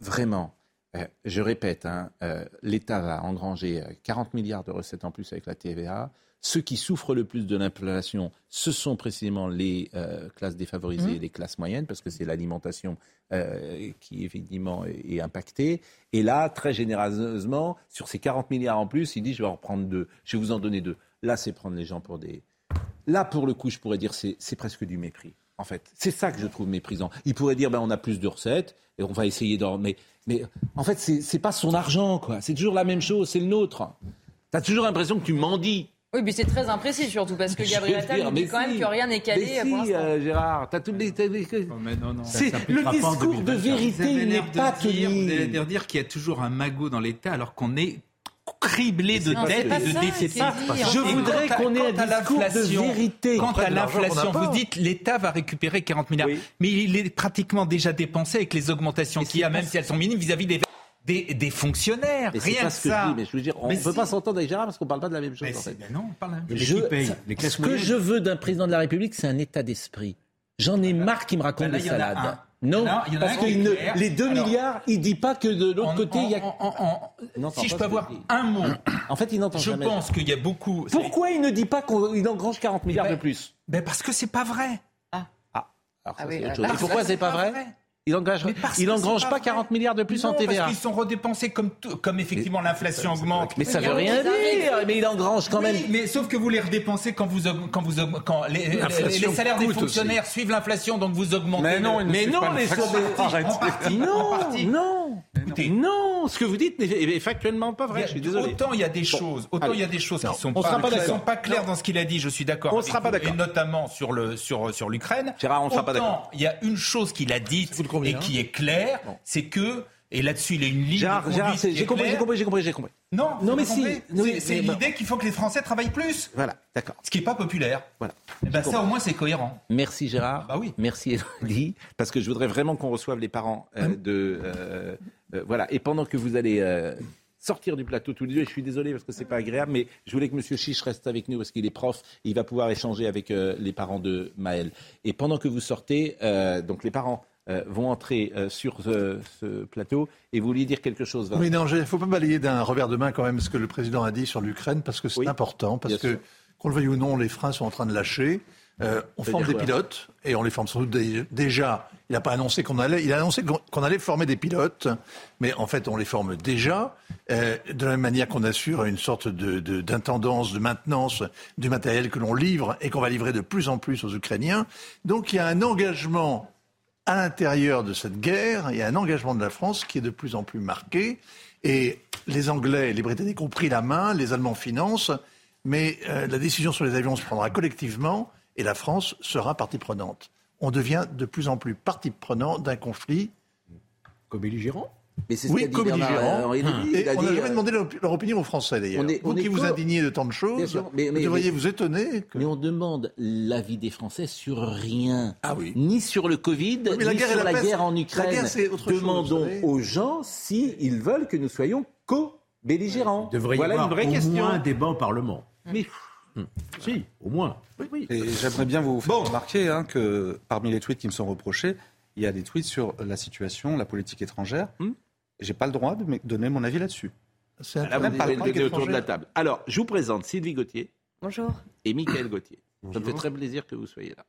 vraiment, euh, je répète, hein, euh, l'État va engranger euh, 40 milliards de recettes en plus avec la TVA. Ceux qui souffrent le plus de l'inflation, ce sont précisément les euh, classes défavorisées et les classes moyennes, parce que c'est l'alimentation euh, qui effectivement est, est impactée. Et là, très généreusement, sur ces 40 milliards en plus, il dit je vais en reprendre deux, je vais vous en donner deux. Là, c'est prendre les gens pour des, Là, pour le coup, je pourrais dire c'est presque du mépris. En fait, c'est ça que je trouve méprisant. Il pourrait dire ben on a plus de recettes et on va essayer d'en. Mais, mais en fait, c'est c'est pas son argent, quoi. C'est toujours la même chose, c'est le nôtre. T'as toujours l'impression que tu mendies. Oui, mais c'est très imprécis surtout, parce que Gabriel Attal dit mais quand même si. que rien n'est calé Mais pour si, euh, Gérard, t'as toutes les. Oh, mais non, non. C'est Ça le discours de 2024. Vous vérité, n'est pas dire, vous tenu. l'air de dire qu'il y a toujours un magot dans l'État alors qu'on est criblé de dettes et de déficits. Je voudrais qu'on ait un discours de vérité. Quant à de l'inflation, vous dites l'État va récupérer 40 milliards. Oui. Mais il est pratiquement déjà dépensé avec les augmentations qu'il y a, même si elles sont minimes vis-à-vis des, des, des fonctionnaires. Mais Rien pas que ça. je dis, mais je veux dire, on ne peut si. pas s'entendre avec Gérard parce qu'on parle pas de la même chose. Mais en fait. ben non, on parle paye ça- Les classes ce que je veux d'un président de la République, c'est un état d'esprit. J'en ai marre qu'il me raconte Ben là, des salades. Non, Il y en a- parce que il ne- les 2 Alors, milliards, il dit pas que de l'autre côté, il y a... en- en- en- Non, si je peux avoir un mot, [CLEARS THROAT] En fait, il n'entend je jamais. pense qu'il y a beaucoup. Pourquoi il ne dit pas qu'il engrange 40 milliards Ben, de plus? Ben parce que c'est pas vrai. Alors, Ah ça, oui, c'est autre là, chose. Et pourquoi c'est c'est pas pas vrai vrai. Il parce il engrange pas pas 40 vrai. milliards de plus en TVA. Parce qu'ils sont redépensés comme, tout- comme effectivement l'inflation augmente. Mais ça veut rien dire. Mais il engrange quand même. Oui, mais sauf que vous les redépensez quand vous quand vous quand les, les- L'inflation les salaires des fonctionnaires suivent l'inflation donc vous augmentez. Mais non, ils ne Mais non, pas les [LAUGHS] en partie, en Non, partie. non, Écoutez, non. Ce que vous dites n'est est factuellement pas vrai. a- Je suis désolé. Autant il y a des choses, autant allez. il y a des choses qui sont on pas, sera pas qui d'accord. sont pas claires dans ce qu'il a dit. Je suis d'accord. On avec sera pas d'accord. Et notamment sur le sur sur l'Ukraine. Gérard, on sera pas Autant d'accord. Il y a une chose qu'il a dite et qui est claire, c'est que et là-dessus il a une ligne Gérard, j'ai compris, j'ai compris, j'ai compris, j'ai compris. Non, Non, mais si. C'est- c'est mais bon. l'idée qu'il faut que les Français travaillent plus. Voilà, d'accord. Ce qui n'est pas populaire. Voilà. Eh ben, ça, au moins, c'est cohérent. Merci Gérard. Bah oui. Merci Elodie. Parce que je voudrais vraiment qu'on reçoive les parents euh, Hum. de. euh, euh, voilà. Et pendant que vous allez. euh, Sortir du plateau tous les deux, et je suis désolé parce que c'est pas agréable, mais je voulais que Monsieur Chiche reste avec nous parce qu'il est prof, et il va pouvoir échanger avec euh, les parents de Maël. Et pendant que vous sortez, euh, donc les parents euh, vont entrer euh, sur ce, ce plateau et vous vouliez dire quelque chose. Vincent Oui, non, il ne faut pas balayer d'un revers de main quand même ce que le président a dit sur l'Ukraine, parce que c'est Oui, important, parce que, qu'on le veuille ou non, les freins sont en train de lâcher. Euh, on forme des pilotes et on les forme sans doute déjà. Il n'a pas annoncé qu'on allait. Il a annoncé qu'on allait former des pilotes, mais en fait, on les forme déjà euh, de la même manière qu'on assure une sorte d'intendance, de, de maintenance du matériel que l'on livre et qu'on va livrer de plus en plus aux Ukrainiens. Donc, il y a un engagement à l'intérieur de cette guerre, il y a un engagement de la France qui est de plus en plus marqué. Et les Anglais les Britanniques ont pris la main, les Allemands financent, mais euh, la décision sur les avions se prendra collectivement et la France sera partie prenante. On devient de plus en plus partie prenante d'un conflit. Comme belligérant mais c'est ce oui, comme belligérant. Et on n'a jamais demandé leur opinion aux Français d'ailleurs. Vous qui vous indignez de tant de choses, mais, vous devriez vous étonner. Mais on demande l'avis des Français sur rien. Ah oui. Ni sur le Covid, ni la sur la, la guerre en Ukraine. Autre Demandons chose, aux gens s'ils veulent que nous soyons co-belligérants. Devrait voilà y avoir une vraie au question. moins un débat au Parlement. Mais Si, au moins. Et j'aimerais bien vous faire remarquer hein, que parmi les tweets qui me sont reprochés, il y a des tweets sur la situation, la politique étrangère. Hmm. Et J'ai pas le droit de me donner mon avis là-dessus. C'est même pas le autour de la table. Alors, je vous présente Sylvie Gauthier Bonjour. et Mickaël Gauthier. Ça me fait très plaisir que vous soyez là.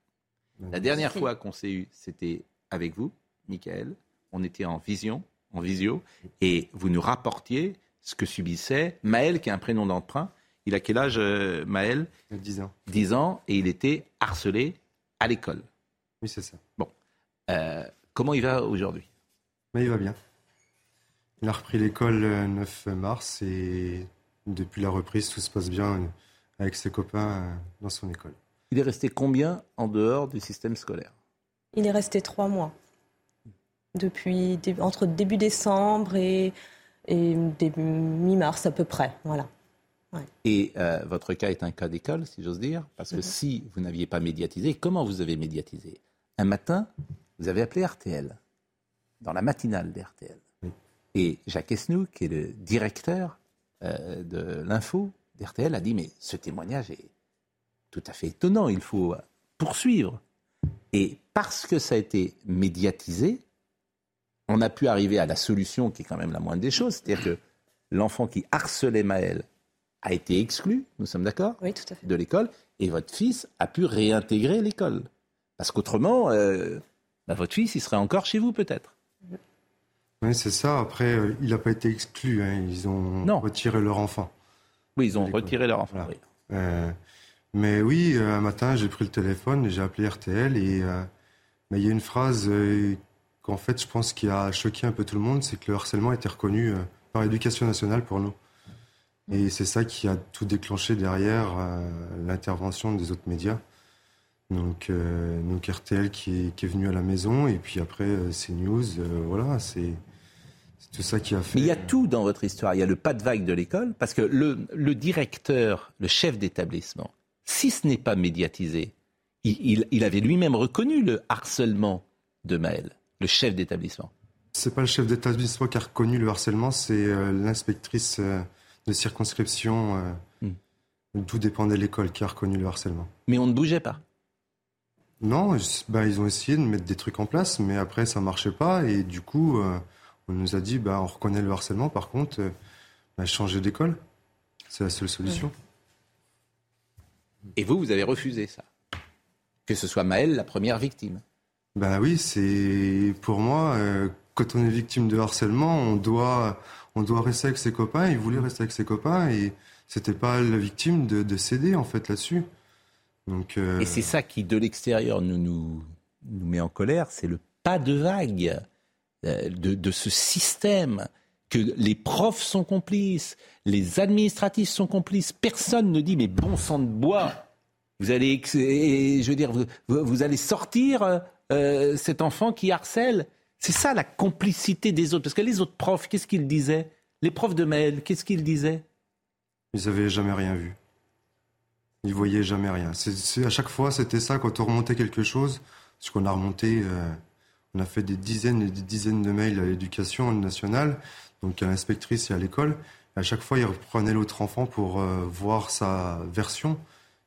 La dernière fois qu'on s'est eu, c'était avec vous, Mickaël. On était en vision, en visio, et vous nous rapportiez ce que subissait Maël, qui a un prénom d'emprunt. Il a quel âge, euh, Maël? 10 ans. 10 ans, et il était harcelé à l'école. Oui, c'est ça. Euh, comment il va aujourd'hui? Il va bien. Il a repris l'école le 9 mars et depuis la reprise, tout se passe bien avec ses copains euh, dans son école. Il est resté combien en dehors du système scolaire? Il est resté trois mois. Depuis, entre début décembre et, et début- mi-mars à peu près. Voilà. Et euh, votre cas est un cas d'école, si j'ose dire, parce que Mhm. si vous n'aviez pas médiatisé, comment vous avez médiatisé? Un matin, vous avez appelé RTL, dans la matinale d'RTL. Et Jacques Esnou, qui est le directeur euh, de l'info d'RTL, a dit, mais ce témoignage est tout à fait étonnant, il faut poursuivre. Et parce que ça a été médiatisé, on a pu arriver à la solution qui est quand même la moindre des choses, c'est-à-dire que l'enfant qui harcelait Maël a été exclu, nous sommes d'accord Oui, tout à fait. De l'école, et votre fils a pu réintégrer l'école. Parce qu'autrement, euh, bah, votre fils, il serait encore chez vous peut-être. Oui, c'est ça. Après, euh, il n'a pas été exclu. hein. Ils ont retiré leur enfant. Oui, ils ont retiré leur enfant. oui. Euh, mais oui, euh, un matin, j'ai pris le téléphone et j'ai appelé RTL. Et mais il y a une phrase qu'en fait, je pense qui a choqué un peu tout le monde c'est que le harcèlement a été reconnu par l'éducation nationale pour nous. Et c'est ça qui a tout déclenché derrière euh, l'intervention des autres médias. Donc, euh, donc RTL qui est, qui est venu à la maison et puis après euh, CNews, euh, voilà, c'est tout ça qui a fait. Mais il y a tout dans votre histoire. Il y a le pas de vague de l'école, parce que le, le directeur, le chef d'établissement, si ce n'est pas médiatisé, il, il- il avait lui-même reconnu le harcèlement de Maël, le chef d'établissement. C'est pas le chef d'établissement qui a reconnu le harcèlement, c'est euh, l'inspectrice euh, de circonscription d'où dépendait l'école qui a reconnu le harcèlement. Mais on ne bougeait pas. Non, bah, ils ont essayé de mettre des trucs en place, mais après ça marchait pas et du coup euh, on nous a dit bah, on reconnaît le harcèlement, par contre euh, bah, changer d'école, c'est la seule solution. Et vous, vous avez refusé ça? Que ce soit Maël la première victime? Ben oui, c'est pour moi, euh, quand on est victime de harcèlement, on doit, on doit rester avec ses copains. Il voulait rester avec ses copains et c'était pas la victime de, de céder en fait là-dessus. Donc euh, Et c'est ça qui, de l'extérieur, nous, nous, nous met en colère, c'est le pas de vague euh, de, de ce système, que les profs sont complices, les administratifs sont complices, personne ne dit mais bon sang de bois, vous allez, je veux dire, vous, allez sortir euh, cet enfant qui harcèle. C'est ça la complicité des autres, parce que les autres profs, qu'est-ce qu'ils disaient? Les profs de Maël, qu'est-ce qu'ils disaient? Ils avaient jamais rien vu. Ils voyaient jamais rien. C'est, c'est- à chaque fois, c'était ça quand on remontait quelque chose, parce qu'on a remonté, euh, on a fait des dizaines et des dizaines de mails à l'éducation nationale, donc à l'inspectrice et à l'école. Et à chaque fois, ils reprenaient l'autre enfant pour euh, voir sa version.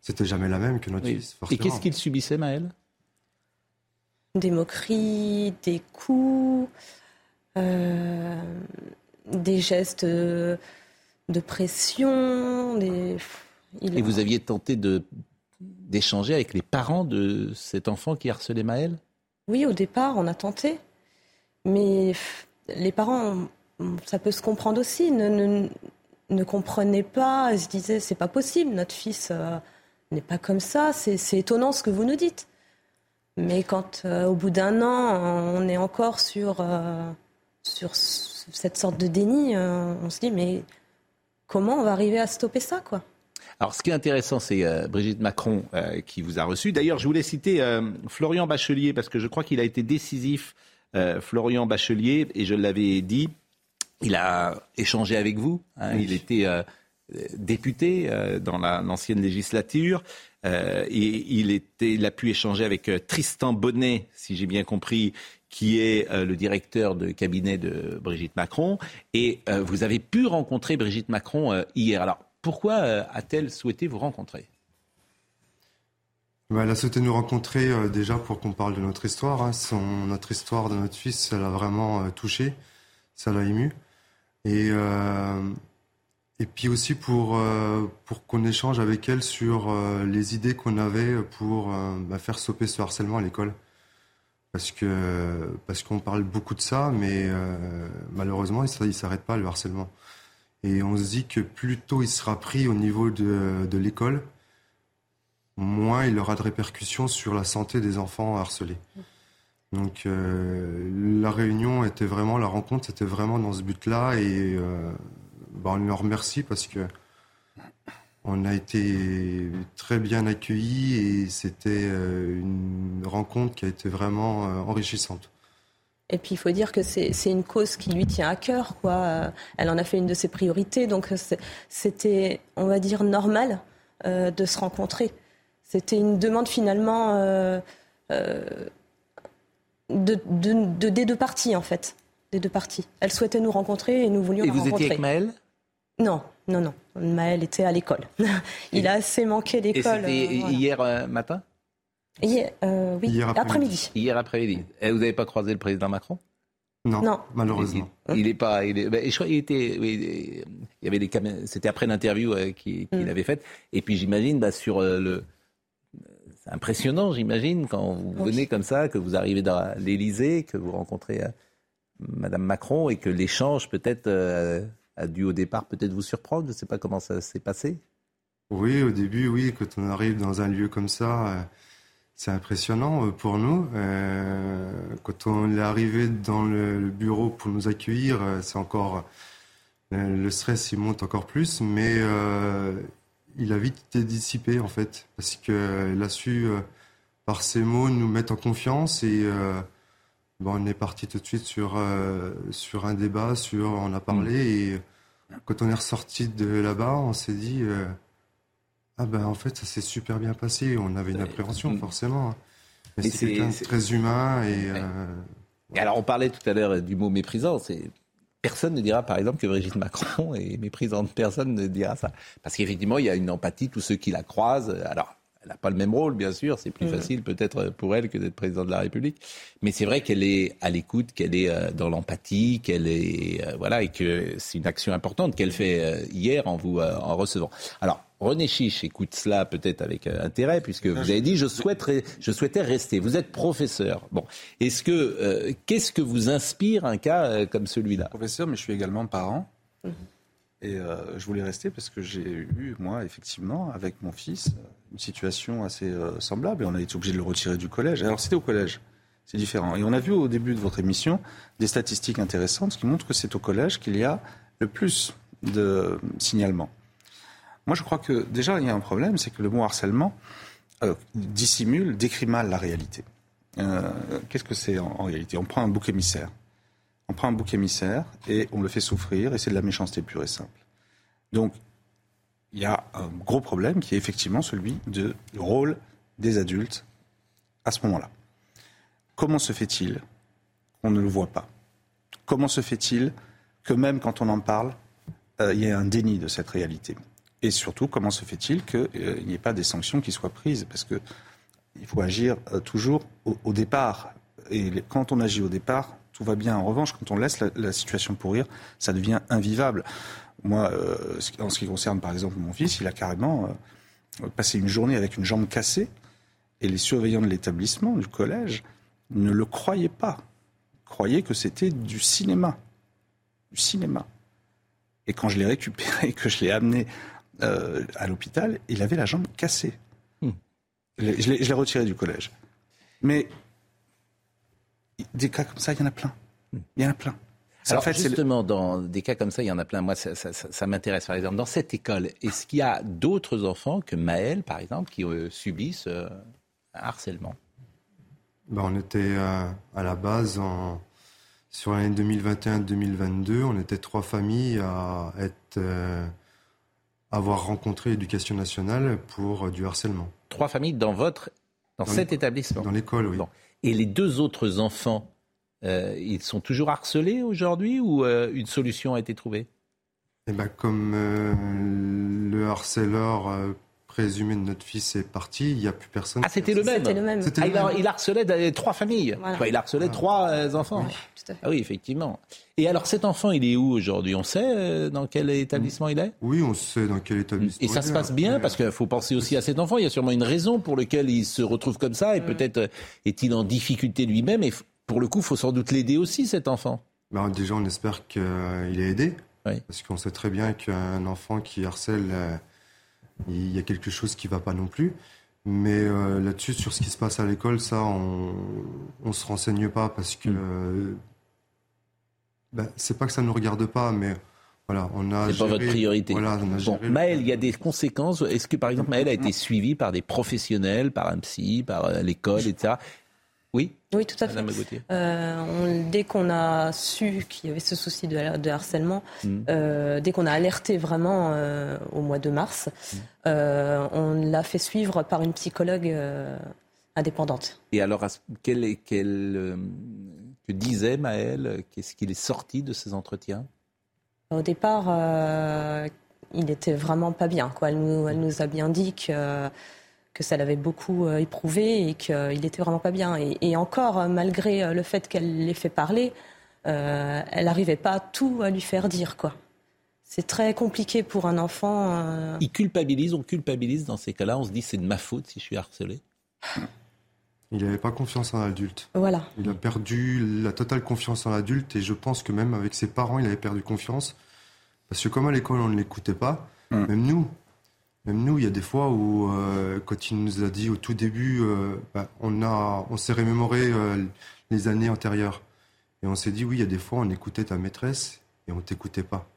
C'était jamais la même que notre Oui. fils. Et Forcément. qu'est-ce qu'il subissait Maël Des moqueries, des coups, euh, des gestes de pression. Des... il Et vous aviez tenté de d'échanger avec les parents de cet enfant qui harcelait Maël Oui, au départ, on a tenté. Mais les parents, ça peut se comprendre aussi, ne, ne, comprenaient pas. Ils se disaient, c'est pas possible, notre fils euh, n'est pas comme ça. C'est étonnant ce que vous nous dites. Mais quand, euh, au bout d'un an, on est encore sur, euh, sur cette sorte de déni, on se dit, mais comment on va arriver à stopper ça, quoi? Alors, ce qui est intéressant, c'est euh, Brigitte Macron euh, qui vous a reçu. D'ailleurs, je voulais citer euh, Florian Bachelier parce que je crois qu'il a été décisif, Florian Bachelier, et je l'avais dit. Il a échangé avec vous. Hein. Il était député dans l'ancienne législature. et il, était, il a pu échanger avec Tristan Bonnet, si j'ai bien compris, qui est le directeur de cabinet de Brigitte Macron. Et vous avez pu rencontrer Brigitte Macron hier. Alors, pourquoi euh, a-t-elle souhaité vous rencontrer? Bah, Elle a souhaité nous rencontrer euh, déjà pour qu'on parle de notre histoire. Hein. notre histoire de notre fils, ça l'a vraiment euh, touché, ça l'a ému. Et, et puis aussi pour, pour qu'on échange avec elle sur les idées qu'on avait pour bah, faire stopper ce harcèlement à l'école. Parce que parce qu'on parle beaucoup de ça, mais malheureusement, il ne s'arrête pas le harcèlement. Et on se dit que plus tôt il sera pris au niveau de, de l'école, moins il aura de répercussions sur la santé des enfants harcelés. Donc euh, la réunion était vraiment, la rencontre était vraiment dans ce but-là et euh, bah, on leur remercie parce que on a été très bien accueillis et c'était euh, une rencontre qui a été vraiment enrichissante. Et puis il faut dire que c'est une cause qui lui tient à cœur. Quoi. Euh, elle en a fait une de ses priorités. Donc c'était, on va dire, normal euh, de se rencontrer. C'était une demande finalement euh, de, des deux parties, en fait. Des deux parties. Elle souhaitait nous rencontrer et nous voulions et la rencontrer. Vous étiez avec Maëlle? Non, non, non. Maëlle était à l'école. [LAUGHS] il a assez manqué d'école. Et c'était hier matin? Hier, euh, oui, après-midi. Hier après-midi. Et vous n'avez pas croisé le président Macron? Non, malheureusement. Il, est pas. Il est, ben, je crois qu'il était. il y avait des C'était après l'interview euh, qu'il mm. avait faite. Et puis j'imagine bah, sur euh, le. C'est impressionnant, j'imagine, quand vous venez comme ça, que vous arrivez dans l'Élysée, que vous rencontrez Madame Macron et que l'échange peut-être a dû au départ peut-être vous surprendre. Je ne sais pas comment ça s'est passé. Oui, au début, oui, quand on arrive dans un lieu comme ça c'est impressionnant euh, pour nous. Euh, quand on est arrivé dans le, bureau pour nous accueillir, euh, c'est encore le stress il monte encore plus, mais il a vite été dissipé en fait, parce qu'il a su par ses mots nous mettre en confiance et bon, on est parti tout de suite sur sur un débat, sur on a parlé mm. et quand on est ressorti de là-bas, on s'est dit ah ben en fait ça s'est super bien passé. On avait une appréhension forcément. Hein. Mais c'est quelqu'un de très humain et, euh, et. alors on parlait tout à l'heure du mot méprisant. C'est personne ne dira par exemple que Brigitte Macron [LAUGHS] est méprisante. Personne ne dira ça parce qu'effectivement il y a une empathie. Tous ceux qui la croisent. Alors elle n'a pas le même rôle, bien sûr. C'est plus mm. facile peut-être pour elle que d'être président de la République. Mais c'est vrai qu'elle est à l'écoute, qu'elle est euh, dans l'empathie, qu'elle est euh, voilà, et que c'est une action importante qu'elle fait hier en vous en recevant. Alors René Chiche écoute cela peut-être avec euh, intérêt, puisque vous avez dit je souhaiterais, je souhaitais rester. Vous êtes professeur. Bon, est-ce que euh, qu'est-ce que vous inspire un cas euh, comme celui-là? Professeur, mais je suis également parent. Mhm. Et je voulais rester parce que j'ai eu, moi, effectivement, avec mon fils, une situation assez semblable. Et on a été obligé de le retirer du collège. Alors c'était au collège. C'est différent. Et on a vu au début de votre émission des statistiques intéressantes qui montrent que c'est au collège qu'il y a le plus de signalements. Moi, je crois que déjà, il y a un problème, c'est que le mot harcèlement euh, dissimule, décrit mal la réalité. Euh, qu'est-ce que c'est en, réalité? On prend un bouc émissaire. On prend un bouc émissaire et on le fait souffrir, et c'est de la méchanceté pure et simple. Donc, il y a un gros problème qui est effectivement celui du rôle des adultes à ce moment-là. Comment se fait-il qu'on ne le voit pas? Comment se fait-il que même quand on en parle, euh, il y ait un déni de cette réalité? Et surtout, comment se fait-il qu'il euh, n'y ait pas des sanctions qui soient prises? Parce que il faut agir euh, toujours au, départ. Et quand on agit au départ, tout va bien. En revanche, quand on laisse la, situation pourrir, ça devient invivable. Moi, euh, en ce qui concerne par exemple mon fils, il a carrément passé une journée avec une jambe cassée et les surveillants de l'établissement, du collège, ne le croyaient pas. Croyaient que c'était du cinéma. Du cinéma. Et quand je l'ai récupéré, [LAUGHS] que je l'ai amené euh, à l'hôpital, il avait la jambe cassée. Hmm. Je l'ai retiré du collège. Mais des cas comme ça, il y en a plein. Hmm. Il y en a plein. Alors, en fait, justement, dans des cas comme ça, il y en a plein. Moi, ça, ça, ça m'intéresse. Par exemple, dans cette école, est-ce qu'il y a d'autres enfants que Maël, par exemple, qui euh, subissent euh, un harcèlement? Ben, On était euh, à la base, en, sur l'année 2021-2022, on était trois familles à être, avoir rencontré l'éducation nationale pour du harcèlement. Trois familles dans votre, dans, cet établissement Dans l'école, oui. Et les deux autres enfants euh, ils sont toujours harcelés aujourd'hui ou euh, une solution a été trouvée? Eh ben, Comme euh, le harceleur présumé de notre fils est parti, il n'y a plus personne. Ah, c'était le même, le même. Ah, il, harcelait trois familles. il harcelait trois enfants. ah oui, effectivement. Et alors cet enfant, il est où aujourd'hui? On sait dans quel établissement il est? Oui, on sait dans quel établissement. Et ça se passe bien parce qu'il faut penser aussi à cet enfant. Il y a sûrement une raison pour laquelle il se retrouve comme ça et peut-être est-il en difficulté lui-même. Et pour le coup, il faut sans doute l'aider aussi, cet enfant. Ben, déjà, on espère qu'il est aidé. Parce qu'on sait très bien qu'un enfant qui harcèle, euh, il y a quelque chose qui ne va pas non plus. Mais euh, là-dessus, sur ce qui se passe à l'école, ça, on ne se renseigne pas parce que. Mm. Ben, c'est pas que ça ne nous regarde pas, mais voilà, on a. C'est pas votre priorité. Voilà, bon, Maël, il y a des conséquences. Est-ce que, par exemple, Maël a été suivi par des professionnels, par un psy, par euh, l'école, etc. Oui tout à fait. Euh, dès qu'on a su qu'il y avait ce souci de, harcèlement, mm. euh, dès qu'on a alerté vraiment euh, au mois de mars, mm. on l'a fait suivre par une psychologue indépendante. Et alors, quel, quel, que disait Maël Qu'est-ce qu'il est sorti de ces entretiens? Au départ, il était vraiment pas bien. Quoi. Elle, nous, elle nous a bien dit que que ça l'avait beaucoup euh, éprouvé et qu'il était vraiment pas bien. Et, encore, euh, malgré euh, le fait qu'elle l'ait fait parler, elle n'arrivait pas tout à lui faire dire, quoi. C'est très compliqué pour un enfant. Il culpabilise, on culpabilise dans ces cas-là, on se dit c'est de ma faute si je suis harcelé. Il n'avait pas confiance en l'adulte. Voilà. Il a perdu la totale confiance en l'adulte et je pense que même avec ses parents, il avait perdu confiance. Parce que comme à l'école, on ne l'écoutait pas, mm. même nous, même nous, il y a des fois où, euh, quand il nous a dit au tout début, euh, bah, on, on s'est remémoré euh, les années antérieures. Et on s'est dit, oui, il y a des fois, on écoutait ta maîtresse et on t'écoutait pas.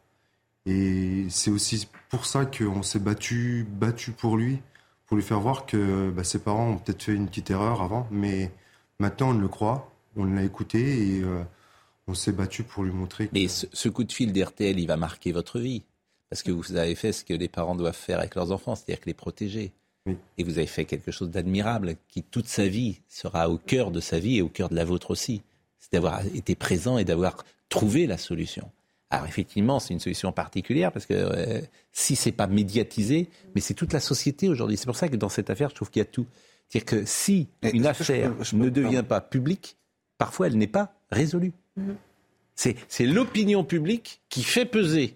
Et c'est aussi pour ça qu'on s'est battu, battu pour lui, pour lui faire voir que bah, ses parents ont peut-être fait une petite erreur avant, mais maintenant on le croit, on l'a écouté et on s'est battu pour lui montrer. Que... Mais ce, ce coup de fil d'RTL, il va marquer votre vie. Parce que vous avez fait ce que les parents doivent faire avec leurs enfants, c'est-à-dire que les protéger. Et vous avez fait quelque chose d'admirable qui, toute sa vie, sera au cœur de sa vie et au cœur de la vôtre aussi. C'est d'avoir été présent et d'avoir trouvé la solution. Alors effectivement, c'est une solution particulière parce que euh, si c'est pas médiatisé, mais c'est toute la société aujourd'hui. C'est pour ça que dans cette affaire, je trouve qu'il y a tout. C'est-à-dire que si une affaire ne devient pas publique, parfois elle n'est pas résolue. Mm-hmm. C'est l'opinion publique qui fait peser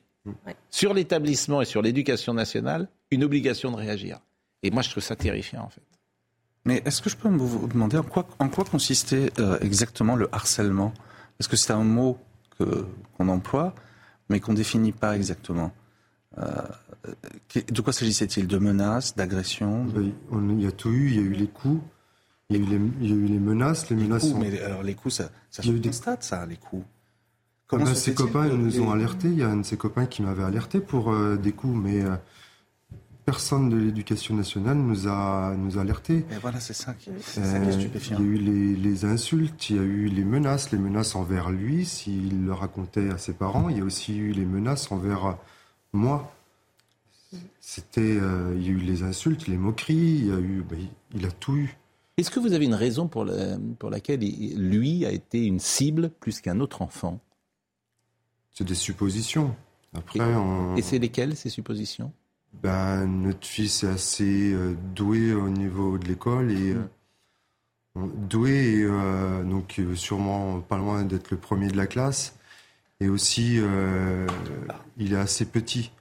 sur l'établissement et sur l'éducation nationale une obligation de réagir. Et moi, je trouve ça terrifiant, en fait. Mais est-ce que je peux vous demander en quoi, en quoi consistait euh, exactement le harcèlement? Parce que c'est un mot qu'on emploie, mais qu'on ne définit pas exactement. Euh, de quoi s'agissait-il? De menaces, d'agressions Il y a tout eu, il y a eu les coups, il y a eu les, eu les menaces. Les, menaces coups, mais alors les coups, ça, ça se constate, ça, les coups Comment ses copains nous ont alertés. Il y a un de ses copains qui m'avait alerté pour euh, des coups, mais euh, personne de l'éducation nationale nous a nous a alertés. Et voilà, c'est ça qui, est stupéfiant. Il y a eu les, les, insultes, il y a eu les menaces, les menaces envers lui s'il le racontait à ses parents. Il y a aussi eu les menaces envers euh, moi. C'était, il y a eu les insultes, les moqueries, il y a eu, bah, il, a tout eu. Est-ce que vous avez une raison pour, pour laquelle lui a été une cible plus qu'un autre enfant? C'est des suppositions. Après, et, c'est lesquelles ces suppositions? Ben, Notre fils est assez euh, doué au niveau de l'école et euh, doué, euh, donc sûrement pas loin d'être le premier de la classe. Et aussi, il est assez petit.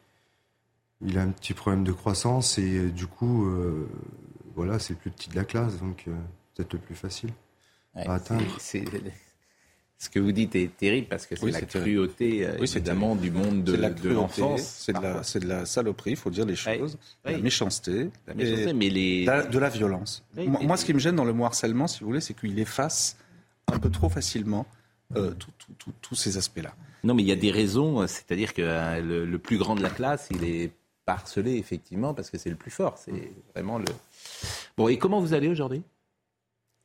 il a un petit problème de croissance et du coup, euh, voilà, c'est le plus petit de la classe, donc peut-être le plus facile à atteindre. Ce que vous dites est terrible parce que c'est Oui, la cruauté, euh, Oui, c'est évidemment, du monde de, l'enfance. C'est de, la- parfois. c'est de la saloperie, il faut dire les choses. Oui. La méchanceté. La méchanceté, et mais les- de la- violence. Moi, ce qui me gêne dans le mot harcèlement, si vous voulez, c'est qu'il efface un peu trop facilement euh, tous ces aspects-là. Non, mais il y a des raisons, euh, c'est-à-dire que euh, le, le plus grand de la classe, il est harcelé, effectivement, parce que c'est le plus fort. C'est vraiment le. Bon, et comment vous allez aujourd'hui?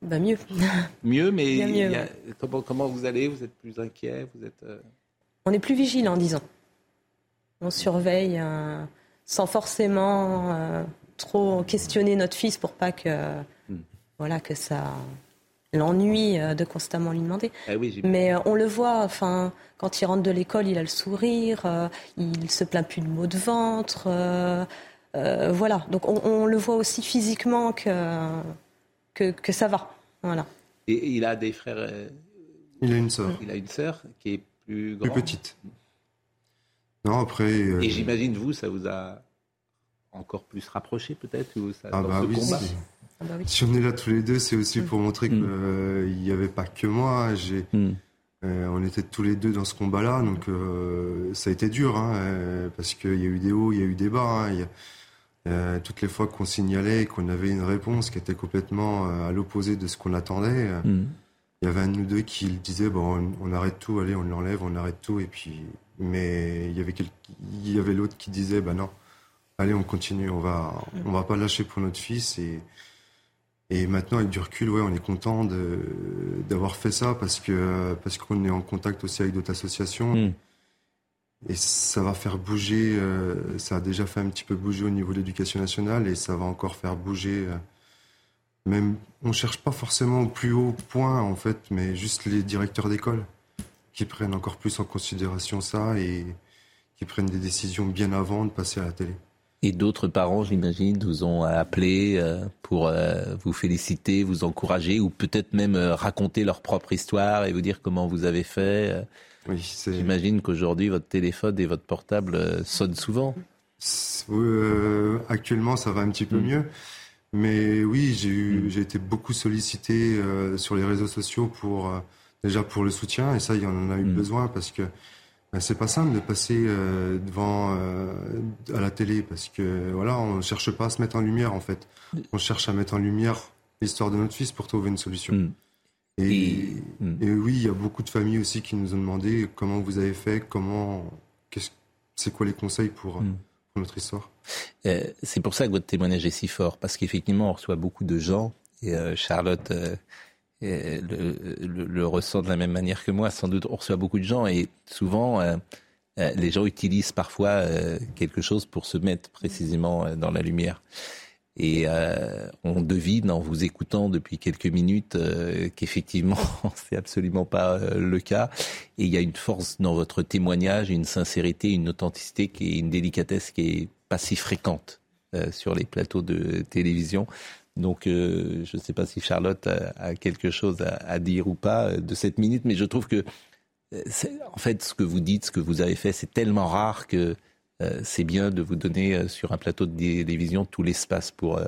Bah mieux. [LAUGHS] Mieux, mais Bien il y mieux, a- comment, comment vous allez? Vous êtes plus inquiet? Vous êtes. euh, On est plus vigilant, disons. On surveille euh, sans forcément euh, trop questionner notre fils pour pas que, voilà, que ça l'ennuie euh, de constamment lui demander. Ah oui, j'ai- Mais on le voit, enfin, quand il rentre de l'école, il a le sourire, il se plaint plus de maux de ventre. voilà, donc on, on le voit aussi physiquement que, que, que ça va. Voilà. Et, il a des frères. euh, Il a une sœur. Il a une sœur qui est plus Plus grande. petite. Non, après. euh, Et j'imagine, vous, ça vous a encore plus rapproché, peut-être ou ça, Ah dans bah ce oui, combat si. Ah bah Si on est là tous les deux, c'est aussi pour montrer qu'il n'y avait pas que moi. J'ai, euh, on était tous les deux dans ce combat-là, donc euh, ça a été dur, hein, euh, parce qu'il y a eu des hauts, il y a eu des bas. hein, il y a- euh, toutes les fois qu'on signalait et qu'on avait une réponse qui était complètement euh, à l'opposé de ce qu'on attendait, euh, il y avait un de nous deux qui le disait bon, on, on arrête tout, allez, on l'enlève, on arrête tout, et puis, mais il y avait il y avait l'autre qui disait bah non, allez, on continue, on va, on va pas lâcher pour notre fils et et maintenant, avec du recul, ouais, on est content d'avoir fait ça parce que parce qu'on est en contact aussi avec d'autres associations. Et ça va faire bouger, euh, ça a déjà fait un petit peu bouger au niveau de l'éducation nationale et ça va encore faire bouger. euh, même, on cherche pas forcément au plus haut point en fait, mais juste les directeurs d'école qui prennent encore plus en considération ça et qui prennent des décisions bien avant de passer à la télé. Et d'autres parents, j'imagine, vous ont appelé euh, pour vous féliciter, vous encourager, ou peut-être même raconter leur propre histoire et vous dire comment vous avez fait. J'imagine qu'aujourd'hui, votre téléphone et votre portable euh, sonnent souvent. Euh, actuellement, ça va un petit peu mieux. Mais oui, j'ai j'ai été beaucoup sollicité euh, sur les réseaux sociaux pour euh, déjà pour le soutien et ça, il y en a eu besoin parce que ben, c'est pas simple de passer devant à la télé parce que voilà, on cherche pas à se mettre en lumière en fait. On cherche à mettre en lumière l'histoire de notre fils pour trouver une solution. Et, et oui, il y a beaucoup de familles aussi qui nous ont demandé comment vous avez fait, comment, c'est quoi les conseils pour, pour notre histoire. Euh, c'est pour ça que votre témoignage est si fort, parce qu'effectivement, on reçoit beaucoup de gens, et euh, Charlotte euh, le, le- le ressent de la même manière que moi, sans doute, on reçoit beaucoup de gens, et souvent, les gens utilisent parfois quelque chose pour se mettre précisément dans la lumière. Et euh, on devine en vous écoutant depuis quelques minutes euh, qu'effectivement, [LAUGHS] c'est absolument pas euh, le cas. Et il y a une force dans votre témoignage, une sincérité, une authenticité qui une délicatesse qui est pas si fréquente euh, sur les plateaux de télévision. Donc, je ne sais pas si Charlotte a, quelque chose à, à dire ou pas de cette minute, mais je trouve que, en fait, ce que vous dites, ce que vous avez fait, c'est tellement rare que c'est bien de vous donner euh, sur un plateau de télévision tout l'espace pour, euh,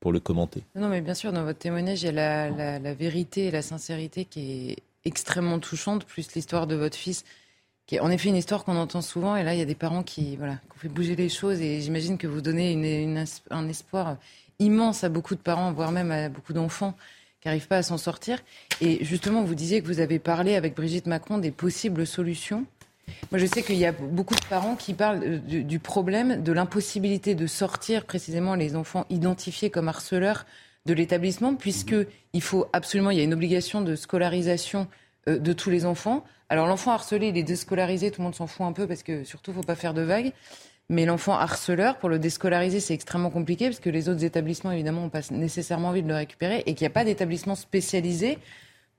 pour le commenter. Non, mais bien sûr, dans votre témoignage, il y a la, vérité et la sincérité qui est extrêmement touchante, plus l'histoire de votre fils, qui est en effet une histoire qu'on entend souvent. Et là, il y a des parents qui, voilà, qui ont fait bouger les choses. Et j'imagine que vous donnez un espoir immense à beaucoup de parents, voire même à beaucoup d'enfants qui n'arrivent pas à s'en sortir. Et justement, vous disiez que vous avez parlé avec Brigitte Macron des possibles solutions. Moi, je sais qu'il y a beaucoup de parents qui parlent euh, du, du problème de l'impossibilité de sortir précisément les enfants identifiés comme harceleurs de l'établissement, puisque il faut absolument, il y a une obligation de scolarisation euh, de tous les enfants. Alors l'enfant harcelé, il est déscolarisé, tout le monde s'en fout un peu parce que surtout, faut pas faire de vagues. Mais l'enfant harceleur, pour le déscolariser, c'est extrêmement compliqué parce que les autres établissements, évidemment, ont pas nécessairement envie de le récupérer et qu'il n'y a pas d'établissement spécialisé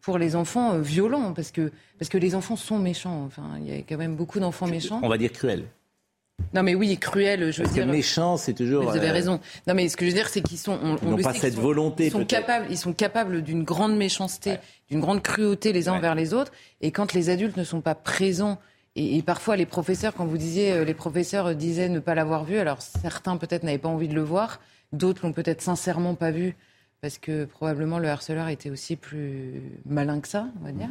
pour les enfants euh, violents parce que, parce que les enfants sont méchants. Enfin, il y a quand même beaucoup d'enfants méchants. On va dire cruel. Non, mais oui, cruel, je veux Parce que dire. méchant, c'est toujours. Vous avez euh, raison. Non, mais ce que je veux dire, c'est qu'ils sont. On, Ils on le pas sait cette sont- volonté, Ils sont capables. Ils sont capables d'une grande méchanceté, d'une grande cruauté les uns envers les autres. Et quand les adultes ne sont pas présents et, parfois, les professeurs, quand vous disiez, euh, les professeurs disaient ne pas l'avoir vu, alors certains peut-être n'avaient pas envie de le voir, d'autres l'ont peut-être sincèrement pas vu, parce que probablement le harceleur était aussi plus malin que ça, on va dire.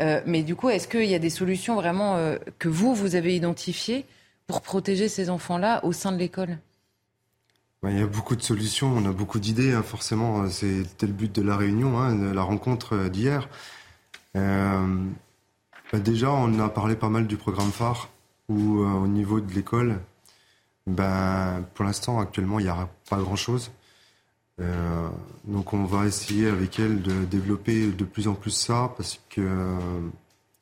Euh, mais du coup, est-ce qu'il y a des solutions vraiment euh, que vous, vous avez identifiées pour protéger ces enfants-là au sein de l'école? Bah, il y a beaucoup de solutions, on a beaucoup d'idées, hein, forcément. C'était le but de la réunion, hein, de la rencontre d'hier. Bah, déjà, on a parlé pas mal du programme phare, où euh, au niveau de l'école, ben, pour l'instant, actuellement, il n'y a pas grand-chose. Euh, donc on va essayer avec elle de développer de plus en plus ça, parce que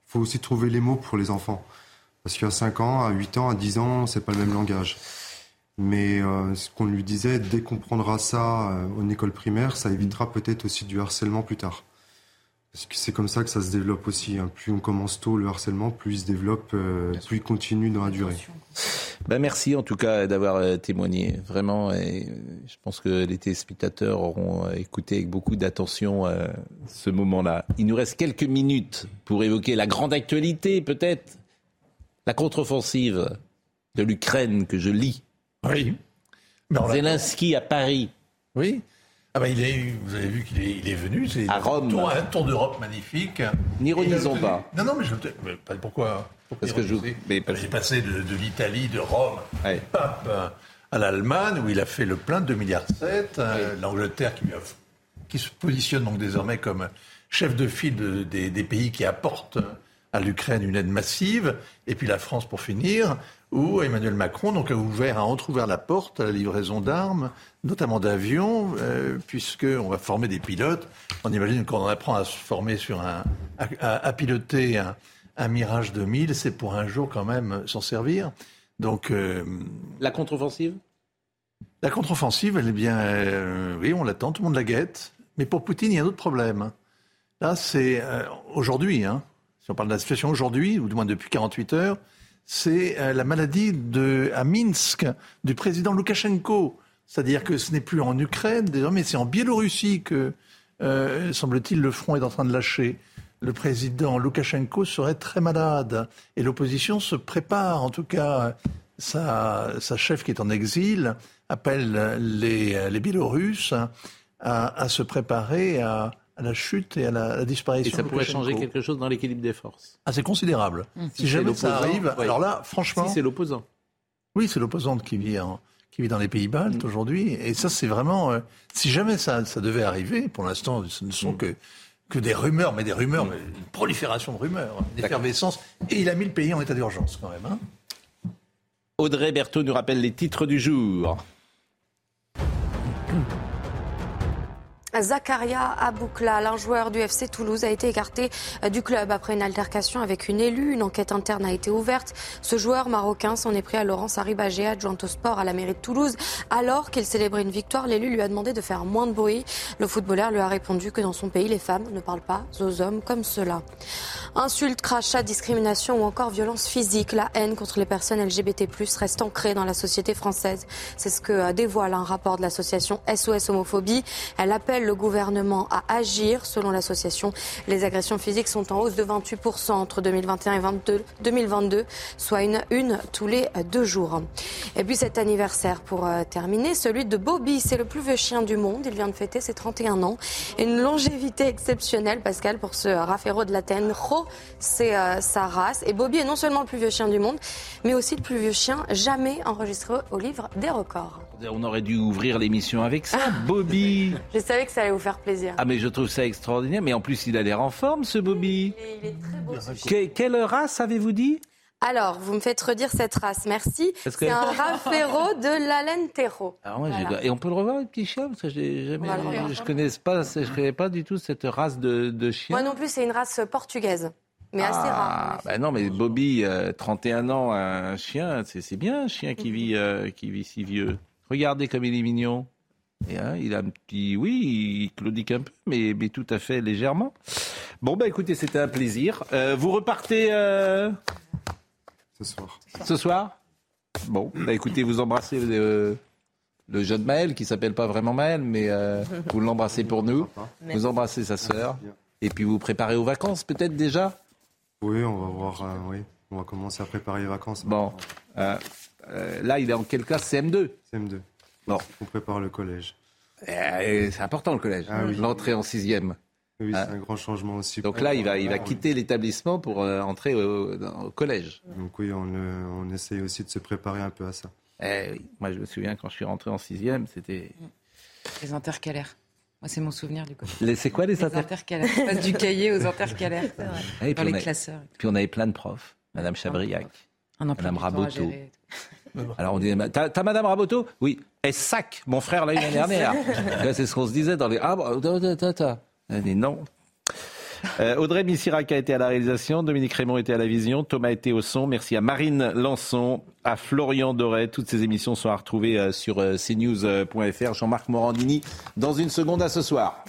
faut aussi trouver les mots pour les enfants. Parce qu'à 5 ans, à 8 ans, à 10 ans, c'est pas le même langage. Mais euh, ce qu'on lui disait, dès qu'on prendra ça en école primaire, ça évitera peut-être aussi du harcèlement plus tard. Parce que c'est comme ça que ça se développe aussi. Hein. Plus on commence tôt le harcèlement, plus il se développe, euh, plus il continue dans la durée. Ben merci en tout cas d'avoir euh, témoigné. Vraiment, et euh, je pense que les téléspectateurs auront écouté avec beaucoup d'attention ce moment-là. Il nous reste quelques minutes pour évoquer la grande actualité, peut-être. La contre-offensive de l'Ukraine que je lis. Oui. Zelensky à Paris. Oui. Ah bah il est, vous avez vu qu'il est, il est venu, c'est à Rome. un tour d'Europe magnifique. N'ironisons pas. Non, non, mais je mais pourquoi, Parce que je. Mais J'ai passé de, de l'Italie, de Rome, pape, à l'Allemagne où il a fait le plein de 2,7 milliards. Euh, L'Angleterre qui, qui se positionne donc désormais comme chef de file des, des pays qui apportent à l'Ukraine une aide massive. Et puis la France pour finir, où Emmanuel Macron donc, a ouvert, a entrouvert la porte à la livraison d'armes, notamment d'avions, euh, puisqu'on va former des pilotes. On imagine qu'on apprend à se former sur un, à, piloter un, Mirage 2000, c'est pour un jour quand même s'en servir. Donc euh, la contre-offensive? La contre-offensive, elle est bien, euh, oui, on l'attend, tout le monde la guette. Mais pour Poutine, il y a un autre problème. Là, c'est aujourd'hui, hein, si on parle de la situation aujourd'hui, ou du moins depuis 48 heures, c'est euh, la maladie de, à Minsk du président Loukachenko. C'est-à-dire que ce n'est plus en Ukraine désormais, c'est en Biélorussie que, euh, semble-t-il, le front est en train de lâcher. Le président Loukachenko serait très malade et l'opposition se prépare. En tout cas, sa, chef qui est en exil appelle les, les Biélorusses à se préparer à, à la chute et à la, disparition. Et ça pourrait changer quelque chose dans l'équilibre des forces. Ah, c'est considérable. Mmh. Si, jamais ça arrive, alors là, franchement. Si c'est l'opposant. Oui, c'est l'opposante qui vit qui vit dans les pays baltes mmh. aujourd'hui. Et ça, c'est vraiment. Euh, si jamais ça, ça devait arriver, pour l'instant, ce ne sont mmh. que que des rumeurs, mais des rumeurs, une prolifération de rumeurs, une effervescence. Et il a mis le pays en état d'urgence quand même. Hein. Audrey Berthaud nous rappelle les titres du jour. Zakaria Aboukla, un joueur du FC Toulouse, a été écarté euh, du club après une altercation avec une élue. Une enquête interne a été ouverte. Ce joueur marocain s'en est pris à Laurence Arribagé, adjoint au sport à la mairie de Toulouse. Alors qu'il célébrait une victoire, l'élu lui a demandé de faire moins de bruit. Le footballeur lui a répondu que dans son pays, les femmes ne parlent pas aux hommes comme cela. Insultes, crachats, discrimination ou encore violence physique, la haine contre les personnes LGBT+, reste ancrée dans la société française. C'est ce que euh, dévoile un rapport de l'association SOS Homophobie. Elle appelle le gouvernement à agir. Selon l'association, les agressions physiques sont en hausse de 28% entre 2021 et 2022, soit une, tous les deux jours. Et puis cet anniversaire pour euh, terminer, celui de Bobby. C'est le plus vieux chien du monde. Il vient de fêter ses 31 ans. Une longévité exceptionnelle, Pascal, pour ce Raffairo de la Tenro. C'est euh, sa race. Et Bobby est non seulement le plus vieux chien du monde, mais aussi le plus vieux chien jamais enregistré au livre des records. On aurait dû ouvrir l'émission avec ça, [LAUGHS] Bobby. Je savais que ça allait vous faire plaisir. Ah mais je trouve ça extraordinaire. Mais en plus, il a l'air en forme, ce Bobby. il est très beau. quelle race avez-vous dit? Alors, vous me faites redire cette race, merci. C'est un Raffairo de l'Alentero. Ah Et on peut le revoir, le petit chien? Parce que jamais, je ne connais, pas, je connais pas du tout cette race de, de chien. Moi non plus, c'est une race portugaise. Mais assez ah, rare. Bah non, mais Bobby, 31 euh, ans, un chien, c'est bien un chien qui vit, euh, qui vit si vieux. Regardez comme il est mignon. Et, hein, il a un petit, oui, il claudique un peu, mais, mais tout à fait légèrement. Bon, bah écoutez, c'était un plaisir. Euh, vous repartez euh, ce soir. Ce soir? Bon, bah écoutez, vous embrassez euh, le jeune Maël, qui s'appelle pas vraiment Maël, mais vous l'embrassez pour nous. Vous embrassez sa sœur. Et puis vous préparez aux vacances, peut-être déjà? Oui, on va voir, oui. On va commencer à préparer les vacances. Bon, euh, euh, là, il est en quelle classe CM2 CM2. Bon. On prépare le collège. Eh, C'est important le collège, Ah oui. l'entrée en sixième. Oui, Ah. c'est un grand changement aussi. Donc là, il va, il va quitter l'établissement pour euh, entrer au, dans- au collège. Donc oui, on, euh, on essaye aussi de se préparer un peu à ça. Eh oui. Moi, je me souviens quand je suis rentré en sixième, c'était. Les intercalaires. Moi, c'est mon souvenir du. Les- C'est quoi les, Les inter- intercalaires. On passe du cahier aux intercalaires. C'est [LAUGHS] vrai. Ah, et puis Dans on les avait- classeurs. Puis on avait plein de profs. Madame Chabriac, Un emploi Madame Raboteau. Alors on disait, t'as t'as Madame Raboteau? Oui. Elle sac, mon frère l'a eu l'année dernière. Là, [LAUGHS] C'est ce qu'on se disait dans les. Ah, bah, ta, ta, ta, ta. Elle dit non. Euh, Audrey Missirac a été à la réalisation, Dominique Raymond était à la vision, Thomas était au son. Merci à Marine Lançon, à Florian Doré. Toutes ces émissions sont à retrouver euh, sur euh, cnews.fr. Jean-Marc Morandini dans une seconde à ce soir.